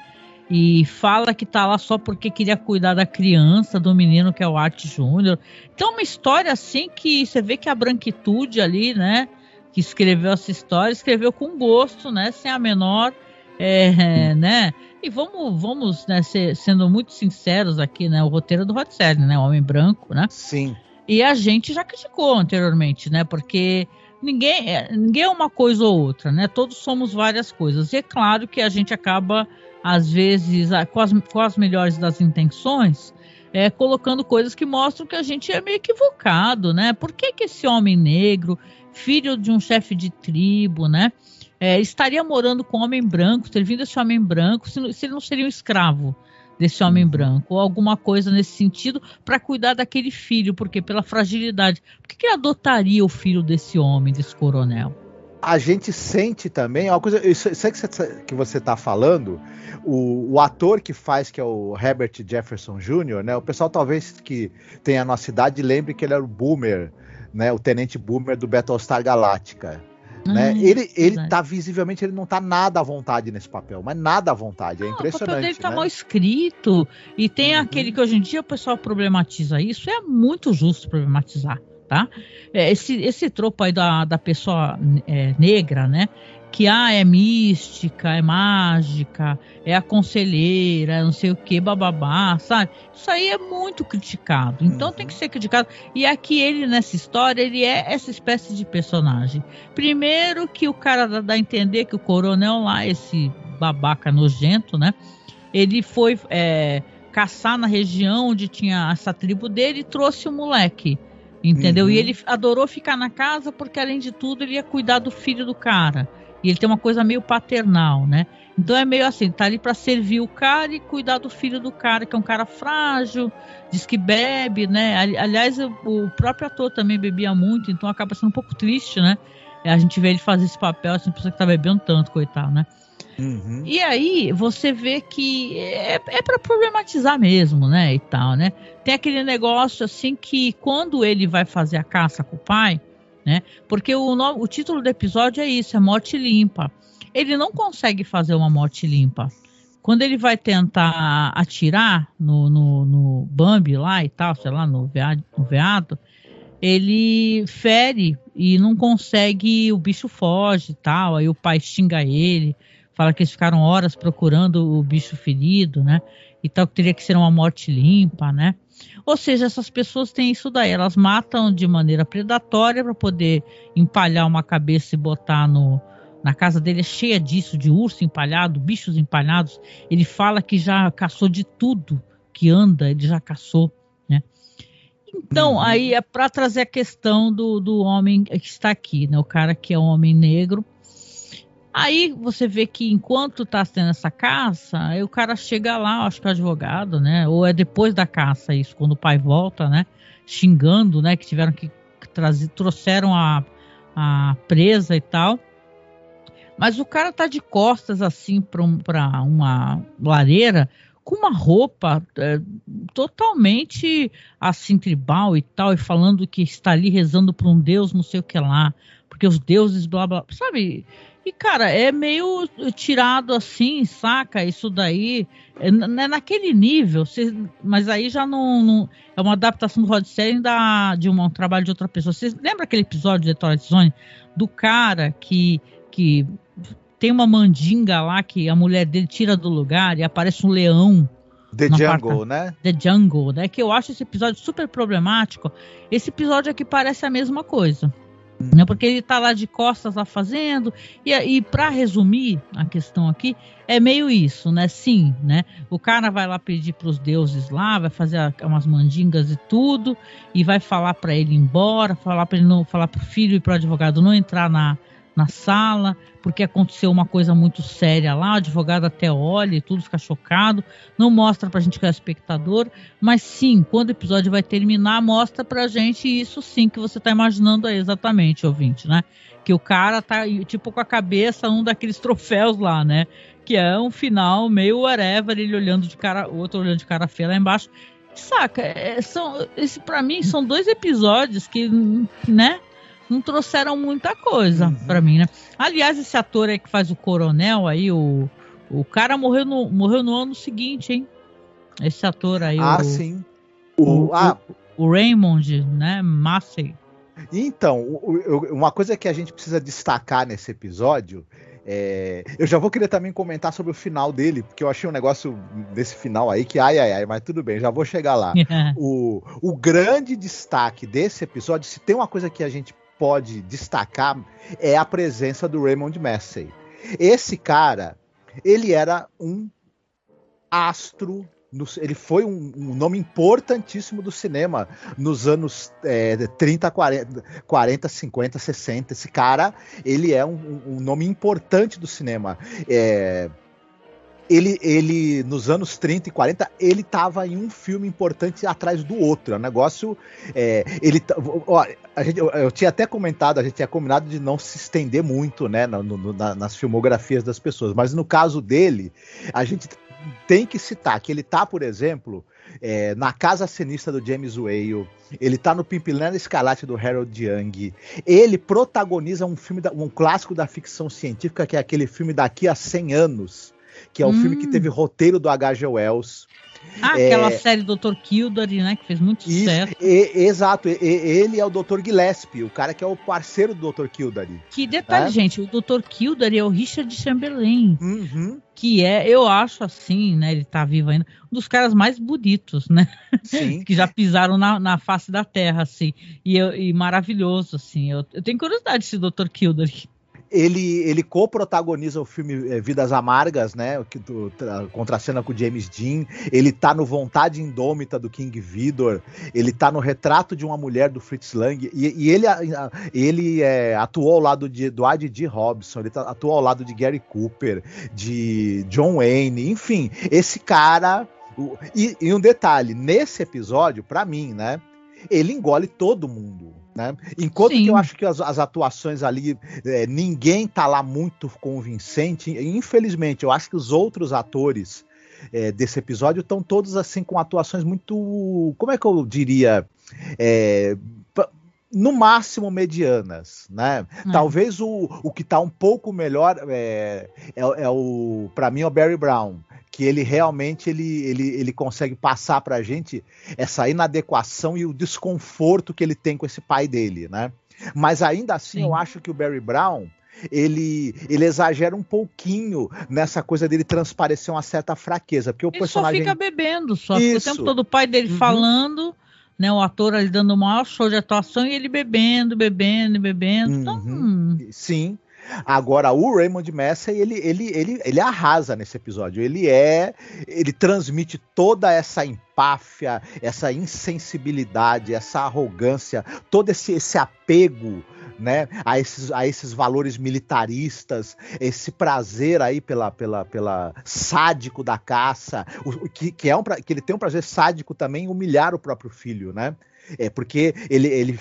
E fala que tá lá só porque queria cuidar da criança, do menino que é o Art Júnior. Então, uma história assim que você vê que a branquitude ali, né, que escreveu essa história, escreveu com gosto, né, sem a menor, é, né, e vamos, vamos, né, ser, sendo muito sinceros aqui, né, o roteiro do Rod Serling, né, Homem Branco, né? Sim. E a gente já criticou anteriormente, né, porque ninguém, é, ninguém é uma coisa ou outra, né, todos somos várias coisas. E é claro que a gente acaba às vezes, com as, com as melhores das intenções, é, colocando coisas que mostram que a gente é meio equivocado, né? Por que, que esse homem negro, filho de um chefe de tribo, né? É, estaria morando com um homem branco, servindo esse homem branco, se, se ele não seria um escravo desse homem uhum. branco, ou alguma coisa nesse sentido, para cuidar daquele filho, porque pela fragilidade. Por que, que ele adotaria o filho desse homem, desse coronel? A gente sente também, uma coisa, isso, isso que você está falando, o, o, ator que faz, que é o Herbert Jefferson Jr., né? O pessoal talvez que tenha a nossa idade lembre que ele era o Boomer, né? O tenente Boomer do Battlestar Galactica. né? Hum, ele, ele tá visivelmente, ele não tá nada à vontade nesse papel, mas nada à vontade, é impressionante. O papel dele tá né? mal escrito, e tem uhum. aquele que hoje em dia o pessoal problematiza isso, é muito justo problematizar tá? É, esse, esse tropo aí da, da pessoa é, negra, né? Que ah, é mística, é mágica, é a conselheira, não sei o que, bababá, sabe? Isso aí é muito criticado. Então uhum. tem que ser criticado. E aqui ele, nessa história, ele é essa espécie de personagem. Primeiro que o cara dá, dá a entender que o coronel lá, esse babaca nojento, né? Ele foi é, caçar na região onde tinha essa tribo dele e trouxe o moleque Entendeu? Uhum. E ele adorou ficar na casa porque, além de tudo, ele ia cuidar do filho do cara. E ele tem uma coisa meio paternal, né? Então é meio assim, tá ali para servir o cara e cuidar do filho do cara, que é um cara frágil, diz que bebe, né? Aliás, o próprio ator também bebia muito, então acaba sendo um pouco triste, né? A gente vê ele fazer esse papel, assim, pessoa que tá bebendo tanto, coitado, né? Uhum. E aí você vê que é, é para problematizar mesmo, né? E tal, né? Tem aquele negócio assim que quando ele vai fazer a caça com o pai, né? Porque o, o título do episódio é isso, é morte limpa. Ele não consegue fazer uma morte limpa. Quando ele vai tentar atirar no, no, no Bambi lá e tal, sei lá, no veado, no veado, ele fere e não consegue, o bicho foge e tal, aí o pai xinga ele fala que eles ficaram horas procurando o bicho ferido, né? E tal, que teria que ser uma morte limpa, né? Ou seja, essas pessoas têm isso daí, elas matam de maneira predatória para poder empalhar uma cabeça e botar no. Na casa dele é cheia disso, de urso empalhado, bichos empalhados. Ele fala que já caçou de tudo que anda, ele já caçou, né? Então, uhum. aí é para trazer a questão do, do homem que está aqui, né? O cara que é um homem negro, Aí você vê que enquanto tá tendo essa caça, aí o cara chega lá, acho que é advogado, né? Ou é depois da caça isso, quando o pai volta, né? Xingando, né? Que tiveram que trazer, trouxeram a, a presa e tal. Mas o cara tá de costas assim para um, uma lareira com uma roupa é, totalmente assim tribal e tal, e falando que está ali rezando para um deus, não sei o que lá, porque os deuses blá blá, sabe? E, cara, é meio tirado assim, saca? Isso daí. É, é naquele nível, cê, mas aí já não, não, É uma adaptação do Rod Serling da, de um, um, trabalho de outra pessoa. Vocês lembram aquele episódio de Twilight Zone? Do cara que, que tem uma mandinga lá que a mulher dele tira do lugar e aparece um leão. The Jungle, né? The Jungle, né? Que eu acho esse episódio super problemático. Esse episódio aqui parece a mesma coisa. Né, porque ele está lá de costas lá fazendo e, e para resumir a questão aqui é meio isso, né? Sim, né? O cara vai lá pedir para os deuses lá, vai fazer umas mandingas e tudo e vai falar para ele ir embora, falar para ele não falar para o filho e para o advogado não entrar na na sala, porque aconteceu uma coisa muito séria lá, o advogado até olha e tudo, fica chocado, não mostra pra gente que é espectador, mas sim, quando o episódio vai terminar, mostra pra gente isso sim que você tá imaginando aí exatamente, ouvinte, né? Que o cara tá, tipo, com a cabeça um daqueles troféus lá, né? Que é um final meio whatever, ele olhando de cara, o outro olhando de cara feia lá embaixo. Saca, é, são, esse para mim são dois episódios que, né? Não trouxeram muita coisa uhum. para mim, né? Aliás, esse ator aí que faz o coronel aí, o, o cara morreu no, morreu no ano seguinte, hein? Esse ator aí. Ah, o, sim. O, o, ah. o, Raymond, né? Massey. Então, uma coisa que a gente precisa destacar nesse episódio é, eu já vou querer também comentar sobre o final dele, porque eu achei um negócio desse final aí que ai ai ai, mas tudo bem, já vou chegar lá. o, o grande destaque desse episódio, se tem uma coisa que a gente pode destacar é a presença do Raymond Massey. Esse cara, ele era um astro ele foi um, um, nome importantíssimo do cinema nos anos é, 30, 40, 40, 50, 60. Esse cara, ele é um, um nome importante do cinema. É, ele, ele, nos anos 30 e 40, ele estava em um filme importante atrás do outro. É um negócio. É, ele, ó, gente, eu, eu, tinha até comentado, a gente tinha combinado de não se estender muito né, no, no, na, nas filmografias das pessoas, mas no caso dele, a gente tem que citar que ele tá, por exemplo, é, na Casa Sinistra do James Whale, ele tá no Pimpilhando Escarlate do Harold Young, ele protagoniza um filme, da, um clássico da ficção científica, que é aquele filme Daqui a 100 Anos, que é o hum. filme que hum. teve roteiro do H.G. Wells. Ah, é, aquela série Dr. Kildare, né? Que fez muito isso, sucesso. E, exato, e, ele é o Dr. Gillespie, o cara que é o parceiro do Dr. Kildare. Que detalhe, é? gente, o Dr. Kildare é o Richard Chamberlain. Uhum. Que é, eu acho assim, né? Ele tá vivo ainda, um dos caras mais bonitos, né? Sim. que já pisaram na, na face da terra, assim. E, e maravilhoso, assim. Eu, eu tenho curiosidade desse Dr. Kildare ele, ele co-protagoniza o filme é, Vidas Amargas, né? Que do, contra a cena com o James Dean. Ele tá no Vontade Indômita do King Vidor. Ele tá no Retrato de uma Mulher do Fritz Lang. E, e ele, ele é, atuou ao lado de, do D. Robson. Ele tá, atuou ao lado de Gary Cooper, de John Wayne. Enfim, esse cara. E, e um detalhe: nesse episódio, para mim, né? ele engole todo mundo. Né? Enquanto Sim. que eu acho que as, as atuações ali, é, ninguém tá lá muito convincente, infelizmente, eu acho que os outros atores é, desse episódio estão todos assim com atuações muito. Como é que eu diria? É, no máximo medianas, né? Hum. Talvez o, o que está um pouco melhor é, é, é o para mim é o Barry Brown, que ele realmente ele, ele, ele consegue passar para a gente essa inadequação e o desconforto que ele tem com esse pai dele, né? Mas ainda assim Sim. eu acho que o Barry Brown ele, ele exagera um pouquinho nessa coisa dele transparecer uma certa fraqueza, porque o ele personagem só fica bebendo, só o tempo todo o pai dele uhum. falando né, o ator ali dando o maior show de atuação e ele bebendo, bebendo, bebendo. Então, uhum. Então, Sim. Agora, o Raymond Messer, ele, ele, ele, ele arrasa nesse episódio. Ele é. Ele transmite toda essa empáfia, essa insensibilidade, essa arrogância, todo esse, esse apego né, a, esses, a esses valores militaristas, esse prazer aí pela, pela, pela sádico da caça, o, que, que, é um, que ele tem um prazer sádico também humilhar o próprio filho, né? É porque ele, ele,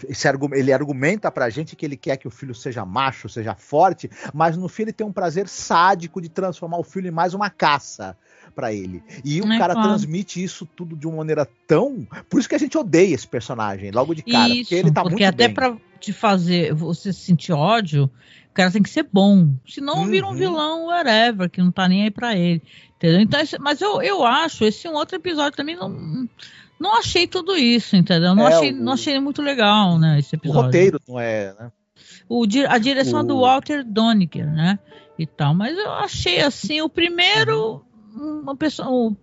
ele argumenta pra gente que ele quer que o filho seja macho, seja forte, mas no fim ele tem um prazer sádico de transformar o filho em mais uma caça para ele. E o é cara claro. transmite isso tudo de uma maneira tão. Por isso que a gente odeia esse personagem logo de cara. Isso, porque ele tá porque muito até bem. pra te fazer você sentir ódio, o cara tem que ser bom. Senão uhum. vira um vilão, whatever, que não tá nem aí pra ele. Entendeu? Então, mas eu, eu acho, esse um outro episódio também não. Não achei tudo isso, entendeu? Não, é, achei, o, não achei muito legal, né? Esse episódio. O roteiro não é, né? O, a direção o... do Walter Doniger, né? E tal. Mas eu achei assim, o primeiro uma pessoa, um,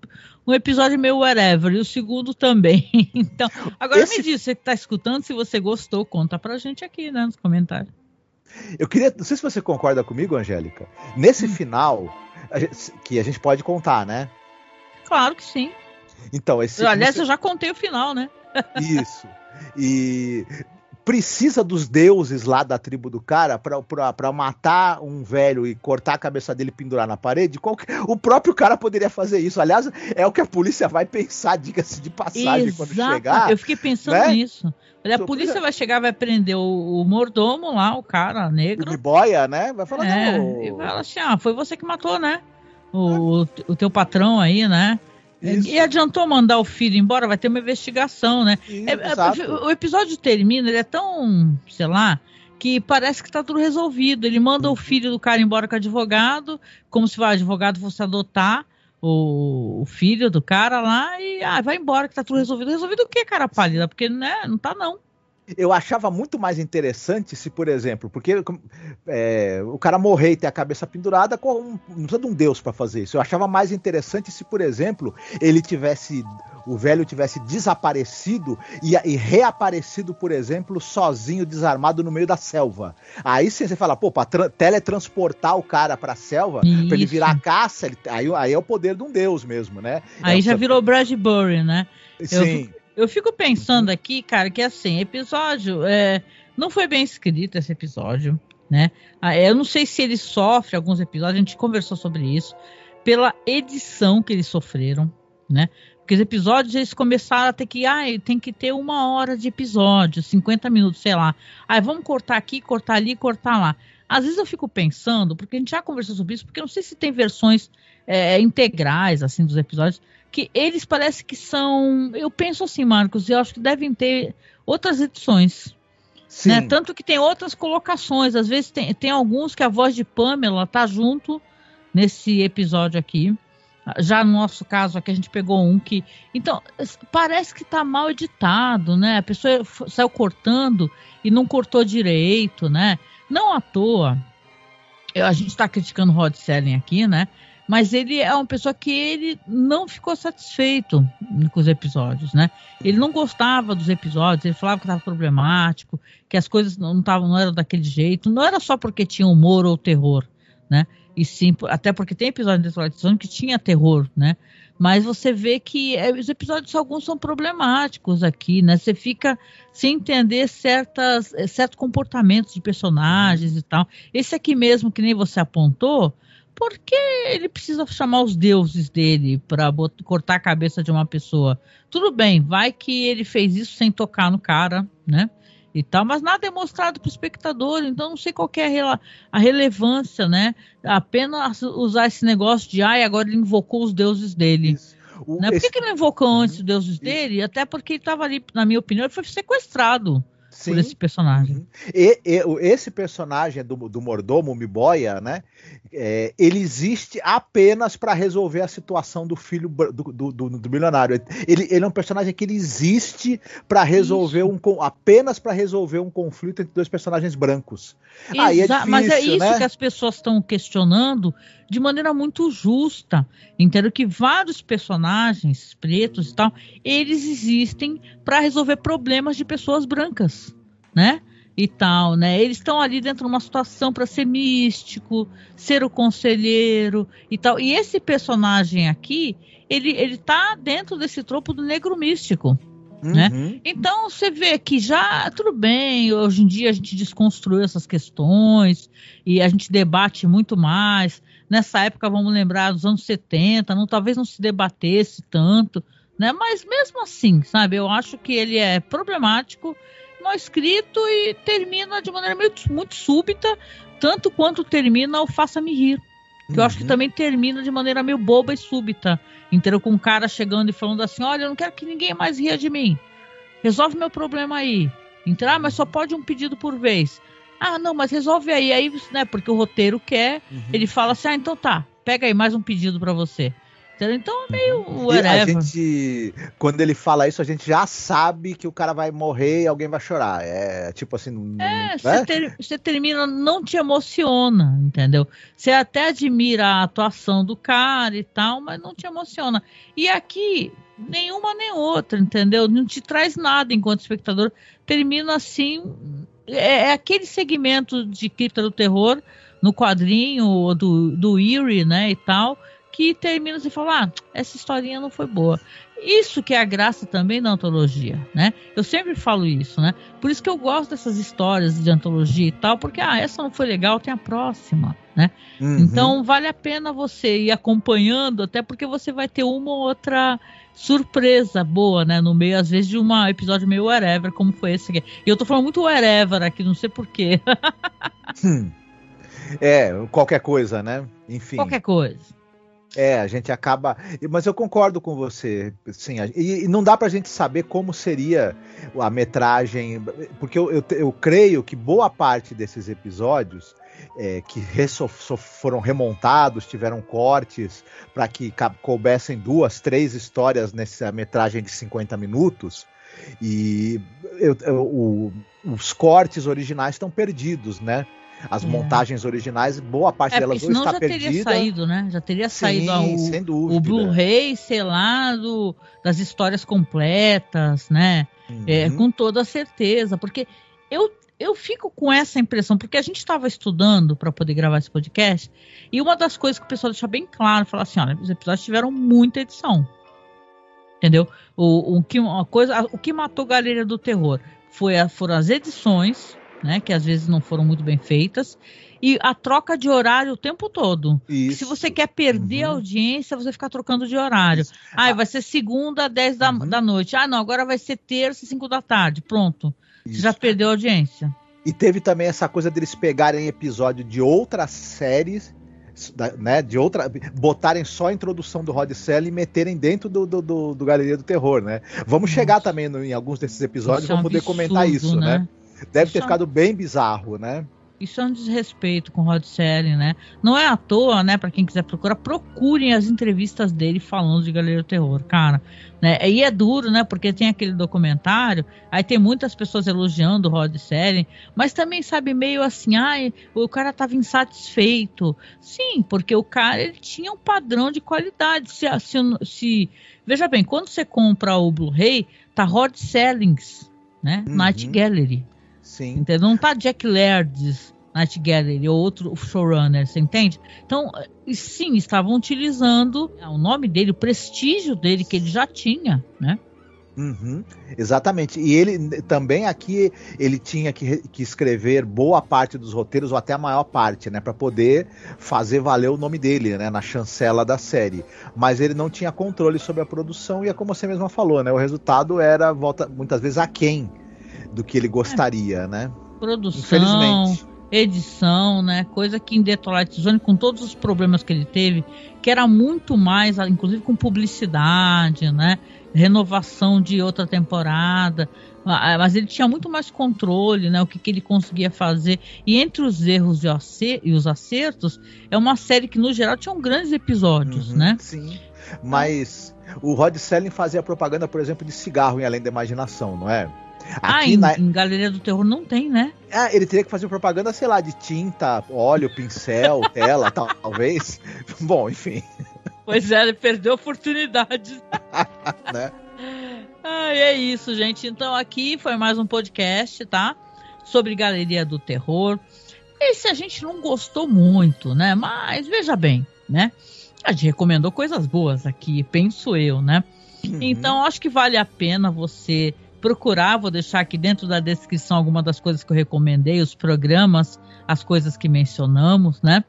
um, episódio meio whatever, e o segundo também. Então, agora Esse... me diz, você que está escutando, se você gostou, conta pra gente aqui, né, nos comentários. Eu queria, não sei se você concorda comigo, Angélica. Nesse hum. final, a gente, que a gente pode contar, né? Claro que sim. Então, esse. Aliás, eu já contei o final, né? Isso. E precisa dos deuses lá da tribo do cara para matar um velho e cortar a cabeça dele e pendurar na parede, qualquer, o próprio cara poderia fazer isso. Aliás, é o que a polícia vai pensar, diga-se de passagem, Exato. quando chegar. Eu fiquei pensando né? nisso. A polícia vai chegar, vai prender o, o, mordomo lá, o cara negro. O boia, né? Vai falar, é, não. E vai falar assim: ah, foi você que matou, né? O, o teu patrão aí, né? Isso. E adiantou mandar o filho embora, vai ter uma investigação, né? é, é, o episódio termina, ele é tão, sei lá, que parece que tá tudo resolvido. Ele manda uhum. o filho do cara embora com o advogado, como se o advogado fosse adotar o, o, filho do cara lá e ah, vai embora que tá tudo resolvido. Resolvido o que, cara pálida? Porque né, não tá não eu achava muito mais interessante se, por exemplo, porque é, o cara morrer e ter a cabeça pendurada, com, não precisa de um deus para fazer isso. Eu achava mais interessante se, por exemplo, ele tivesse, o velho tivesse desaparecido e, e reaparecido, por exemplo, sozinho, desarmado no meio da selva. Aí sim você fala, pô, pra teletransportar o cara pra selva, isso. pra ele virar caça, ele, aí, aí é o poder de um deus mesmo, né? Aí é, já virou Bradbury, né? Sim. Eu, eu fico pensando aqui, cara, que assim, episódio. É, não foi bem escrito esse episódio, né? Ah, eu não sei se ele sofre alguns episódios, a gente conversou sobre isso, pela edição que eles sofreram, né? Porque os episódios eles começaram a ter que, ah, tem que ter uma hora de episódio, 50 minutos, sei lá. Aí vamos cortar aqui, cortar ali, cortar lá. Às vezes eu fico pensando, porque a gente já conversou sobre isso, porque eu não sei se tem versões é, integrais, assim, dos episódios, que eles parecem que são. Eu penso assim, Marcos, eu acho que devem ter outras edições. Né? Tanto que tem outras colocações. Às vezes tem, tem alguns que a voz de Pamela tá junto nesse episódio aqui. Já no nosso caso aqui a gente pegou um que. Então, parece que tá mal editado, né? A pessoa saiu cortando e não cortou direito, né? Não à toa. A gente está criticando o Rod Selling aqui, né? Mas ele é uma pessoa que ele não ficou satisfeito com os episódios, né? Ele não gostava dos episódios, ele falava que estava problemático, que as coisas não estavam, não eram daquele jeito. Não era só porque tinha humor ou terror, né? E sim, até porque tem episódios de Twilight que tinha terror, né? Mas você vê que é, os episódios alguns são problemáticos aqui, né? Você fica sem entender certas, certos comportamentos de personagens e tal. Esse aqui mesmo, que nem você apontou, por que ele precisa chamar os deuses dele para cortar a cabeça de uma pessoa? Tudo bem, vai que ele fez isso sem tocar no cara, né? E tal, mas nada é mostrado para o espectador, então não sei qual é a, a, relevância, né? Apenas usar esse negócio de, ai, agora ele invocou os deuses dele. O, né? Por que, que não invocou antes os deuses isso. dele? Até porque ele estava ali, na minha opinião, ele foi sequestrado. Sim. por esse personagem. Uhum. E, e, esse personagem do, do mordomo Miboia, né? É, ele existe apenas para resolver a situação do filho do, do, do, do milionário. Ele, ele, é um personagem que ele existe para resolver isso. um apenas para resolver um conflito entre dois personagens brancos. Aí é difícil, Mas é isso né? que as pessoas estão questionando de maneira muito justa. Entendo que vários personagens pretos e tal, eles existem para resolver problemas de pessoas brancas, né? E tal, né? Eles estão ali dentro de uma situação para ser místico, ser o conselheiro e tal. E esse personagem aqui, ele ele tá dentro desse tropo do negro místico. Né? Uhum. Então você vê que já tudo bem, hoje em dia a gente desconstruiu essas questões e a gente debate muito mais. Nessa época, vamos lembrar dos anos 70, não, talvez não se debatesse tanto, né? Mas mesmo assim, sabe, eu acho que ele é problemático, mal escrito e termina de maneira muito, muito súbita, tanto quanto termina o Faça-me Rir. Que eu acho que uhum. também termina de maneira meio boba e súbita. Inteiro com um cara chegando e falando assim: olha, eu não quero que ninguém mais ria de mim. Resolve meu problema aí. Entrar, ah, mas só pode um pedido por vez. Ah, não, mas resolve aí, aí, né? Porque o roteiro quer. Uhum. Ele fala assim: ah, então tá, pega aí mais um pedido para você. Então é meio whatever. E a gente, quando ele fala isso, a gente já sabe que o cara vai morrer e alguém vai chorar. É tipo assim. É, você, né? ter, termina, não te emociona, entendeu? Você até admira a atuação do cara e tal, mas não te emociona. E aqui, nenhuma nem outra, entendeu? Não te traz nada enquanto espectador. Termina assim é, é aquele segmento de cripta do terror no quadrinho do, do Eerie, né, e tal, que termina e fala, ah, essa historinha não foi boa. Isso que é a graça também da antologia, né? Eu sempre falo isso, né? Por isso que eu gosto dessas histórias de antologia e tal, porque ah, essa não foi legal, tem a próxima, né? Uhum. Então vale a pena você ir acompanhando, até porque você vai ter uma ou outra surpresa boa, né? No meio, às vezes, de um episódio meio whatever, como foi esse aqui. E eu tô falando muito whatever aqui, não sei porquê. hum. É, qualquer coisa, né? Enfim. Qualquer coisa. É, a gente acaba. Mas eu concordo com você. Sim, e, não dá pra gente saber como seria a metragem. Porque eu, eu, eu creio que boa parte desses episódios é, que foram remontados, tiveram cortes para que coubessem duas, três histórias nessa metragem de 50 minutos. E eu, eu, o, os cortes originais estão perdidos, né? As é. montagens originais, boa parte é, delas hoje está já perdida. teria saído, né? Já teria Sim, saído o, o Blu-ray, sei lá, do, das histórias completas, né? É, uhum. É, com toda certeza, porque eu, eu fico com essa impressão, porque a gente estava estudando para poder gravar esse podcast, e uma das coisas que o pessoal deixa bem claro, fala assim, olha, os episódios tiveram muita edição. Entendeu? O, o, que, uma coisa, o que matou Galeria do Terror foi a, foram as edições, né? Que às vezes não foram muito bem feitas. E a troca de horário o tempo todo. Se você quer perder uhum. a audiência, você ficar trocando de horário. Ah, ah, vai ser segunda, 10 da, uhum. da noite. Ah, não, agora vai ser terça, 5 da tarde. Pronto. Isso. Você já perdeu a audiência. E teve também essa coisa deles pegarem episódio de outras séries né, de outra, botarem só a introdução do Rod Sell e meterem dentro do, do, do, do Galeria do Terror, né? Vamos Nossa. chegar também no, em alguns desses episódios, vamos é um poder absurdo, comentar isso, né? né? Deve ter é ficado bem bizarro, né? Isso é um desrespeito com o Rod Serling, né? Não é à toa, né? Para quem quiser procurar, procurem as entrevistas dele falando de Galeria do Terror, cara. Né? E é duro, né? Porque tem aquele documentário, aí tem muitas pessoas elogiando o Rod Serling, mas também, sabe, meio assim, ai, o cara tava insatisfeito. Sim, porque o cara, ele tinha um padrão de qualidade. Se, se, se Veja bem, quando você compra o Blu-ray, tá Rod Sellings, né? Uhum. Night Gallery. Sim. Entendeu? Não tá Jack Laird's Night Gallery ou outro showrunner, você entende? Então, sim, estavam utilizando o nome dele, o prestígio dele que ele já tinha, né? Uhum, exatamente. E ele também aqui ele tinha que, que, escrever boa parte dos roteiros, ou até a maior parte, né? para poder fazer valer o nome dele, né? Na chancela da série. Mas ele não tinha controle sobre a produção, e é como você mesma falou, né? O resultado era volta, muitas vezes aquém do que ele gostaria, é. né? Produção, edição, né? Coisa que em Twilight Zone, com todos os problemas que ele teve, que era muito mais, inclusive com publicidade, né? Renovação de outra temporada. Ah, mas ele tinha muito mais controle, né? O que, que ele conseguia fazer. E entre os erros e os acertos, é uma série que, no geral, tinha grandes episódios, uhum, né? Sim. Mas o Rod Selling fazia propaganda, por exemplo, de cigarro em Além da Imaginação, não é? Ah, em, na... em Galeria do Terror não tem, né? Ah, ele teria que fazer propaganda, sei lá, de tinta, óleo, pincel, tela, talvez. Bom, enfim. Pois é, ele perdeu a oportunidade. né? Ah, é isso, gente. Então aqui foi mais um podcast, tá? Sobre Galeria do Terror. Esse a gente não gostou muito, né? Mas veja bem, né? A gente recomendou coisas boas aqui, penso eu, né? Uhum. Então acho que vale a pena você procurar, vou deixar aqui dentro da descrição algumas das coisas que eu recomendei, os programas, as coisas que mencionamos, né?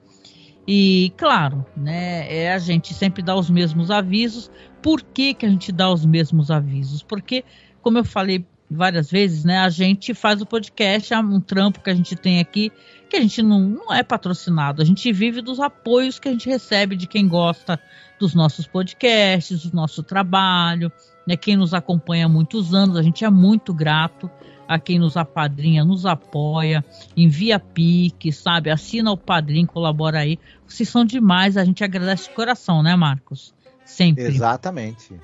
E claro, né, é a gente sempre dá os mesmos avisos. Por que, que a gente dá os mesmos avisos? Porque, como eu falei várias vezes, né, a gente faz o podcast, é um trampo que a gente tem aqui, que a gente não, não é patrocinado, a gente vive dos apoios que a gente recebe de quem gosta dos nossos podcasts, do nosso trabalho, né? Quem nos acompanha há muitos anos, a gente é muito grato a quem nos apadrinha, nos apoia, envia pique, sabe? Assina o padrinho, colabora aí. Vocês são demais, a gente agradece de coração, né, Marcos? Sempre. Exatamente.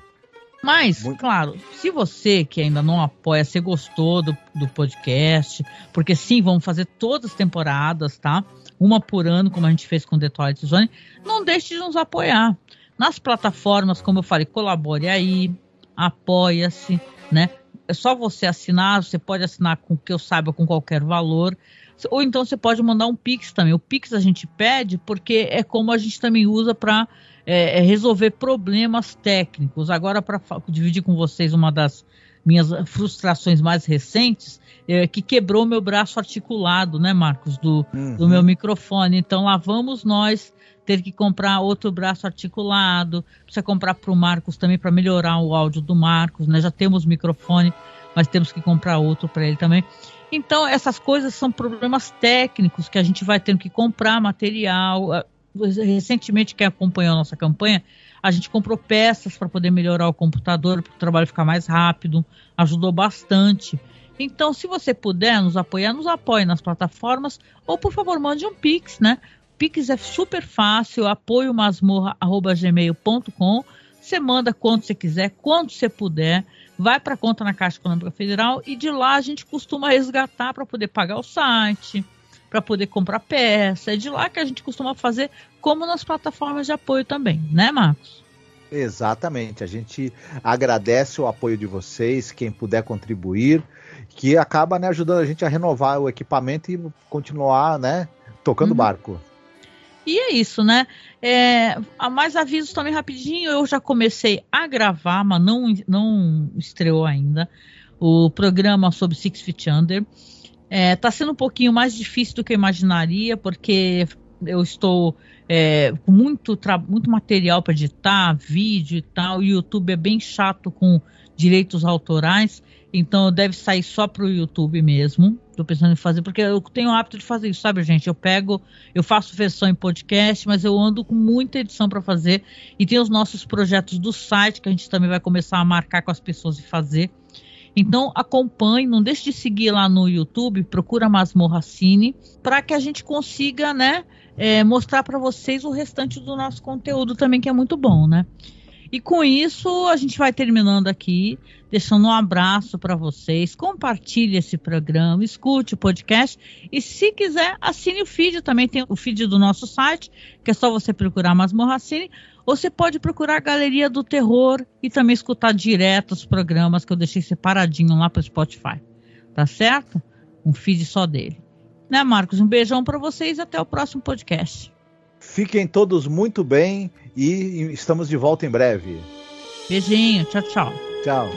Mas, Muito... claro, se você que ainda não apoia, se gostou do, do podcast, porque sim, vamos fazer todas as temporadas, tá? Uma por ano, como a gente fez com The Twilight Zone, não deixe de nos apoiar. Nas plataformas, como eu falei, colabore aí, apoia-se, né? É só você assinar, você pode assinar com que eu saiba com qualquer valor. Ou então você pode mandar um Pix também. O Pix a gente pede porque é como a gente também usa para é, é, resolver problemas técnicos. Agora, para dividir com vocês uma das minhas frustrações mais recentes, é, que quebrou meu braço articulado, né, Marcos, do, uhum. do meu microfone. Então lá vamos nós ter que comprar outro braço articulado, precisa comprar para o Marcos também para melhorar o áudio do Marcos, né? Já temos microfone, mas temos que comprar outro para ele também. Então, essas coisas são problemas técnicos que a gente vai tendo que comprar material. Recentemente, quem acompanhou a nossa campanha, a gente comprou peças para poder melhorar o computador, para o trabalho ficar mais rápido, ajudou bastante. Então, se você puder nos apoiar, nos apoie nas plataformas ou, por favor, mande um Pix, né? Pix é super fácil, apoio masmorra.gmail.com. Você manda quanto você quiser, quando você puder, vai para a conta na Caixa Econômica Federal e de lá a gente costuma resgatar para poder pagar o site, para poder comprar peça. É de lá que a gente costuma fazer, como nas plataformas de apoio também, né, Marcos? Exatamente. A gente agradece o apoio de vocês, quem puder contribuir, que acaba né, ajudando a gente a renovar o equipamento e continuar, né, tocando uhum. barco. E é isso, né? É, mais avisos também rapidinho. Eu já comecei a gravar, mas não, não estreou ainda. O programa sobre Six Feet Under. É, tá sendo um pouquinho mais difícil do que eu imaginaria, porque eu estou é, muito, muito material para editar, vídeo e tal. O YouTube é bem chato com direitos autorais. Então deve sair só para o YouTube mesmo. Estou pensando em fazer, porque eu tenho o hábito de fazer isso, sabe, gente? Eu pego, eu faço versão em podcast, mas eu ando com muita edição para fazer. E tem os nossos projetos do site, que a gente também vai começar a marcar com as pessoas e fazer. Então acompanhe, não deixe de seguir lá no YouTube, procura Masmorra Cine, para que a gente consiga, né, é, mostrar para vocês o restante do nosso conteúdo também, que é muito bom, né? E com isso, a gente vai terminando aqui, deixando um abraço para vocês. Compartilhe esse programa, escute o podcast e, se quiser, assine o feed. Também tem o feed do nosso site, que é só você procurar Masmorra Cine. Ou você pode procurar a Galeria do Terror e também escutar direto os programas que eu deixei separadinho lá para o Spotify. Tá certo? Um feed só dele. Né, Marcos? Um beijão para vocês. Até o próximo podcast. Fiquem todos muito bem e estamos de volta em breve. Beijinho. Tchau, tchau. Tchau.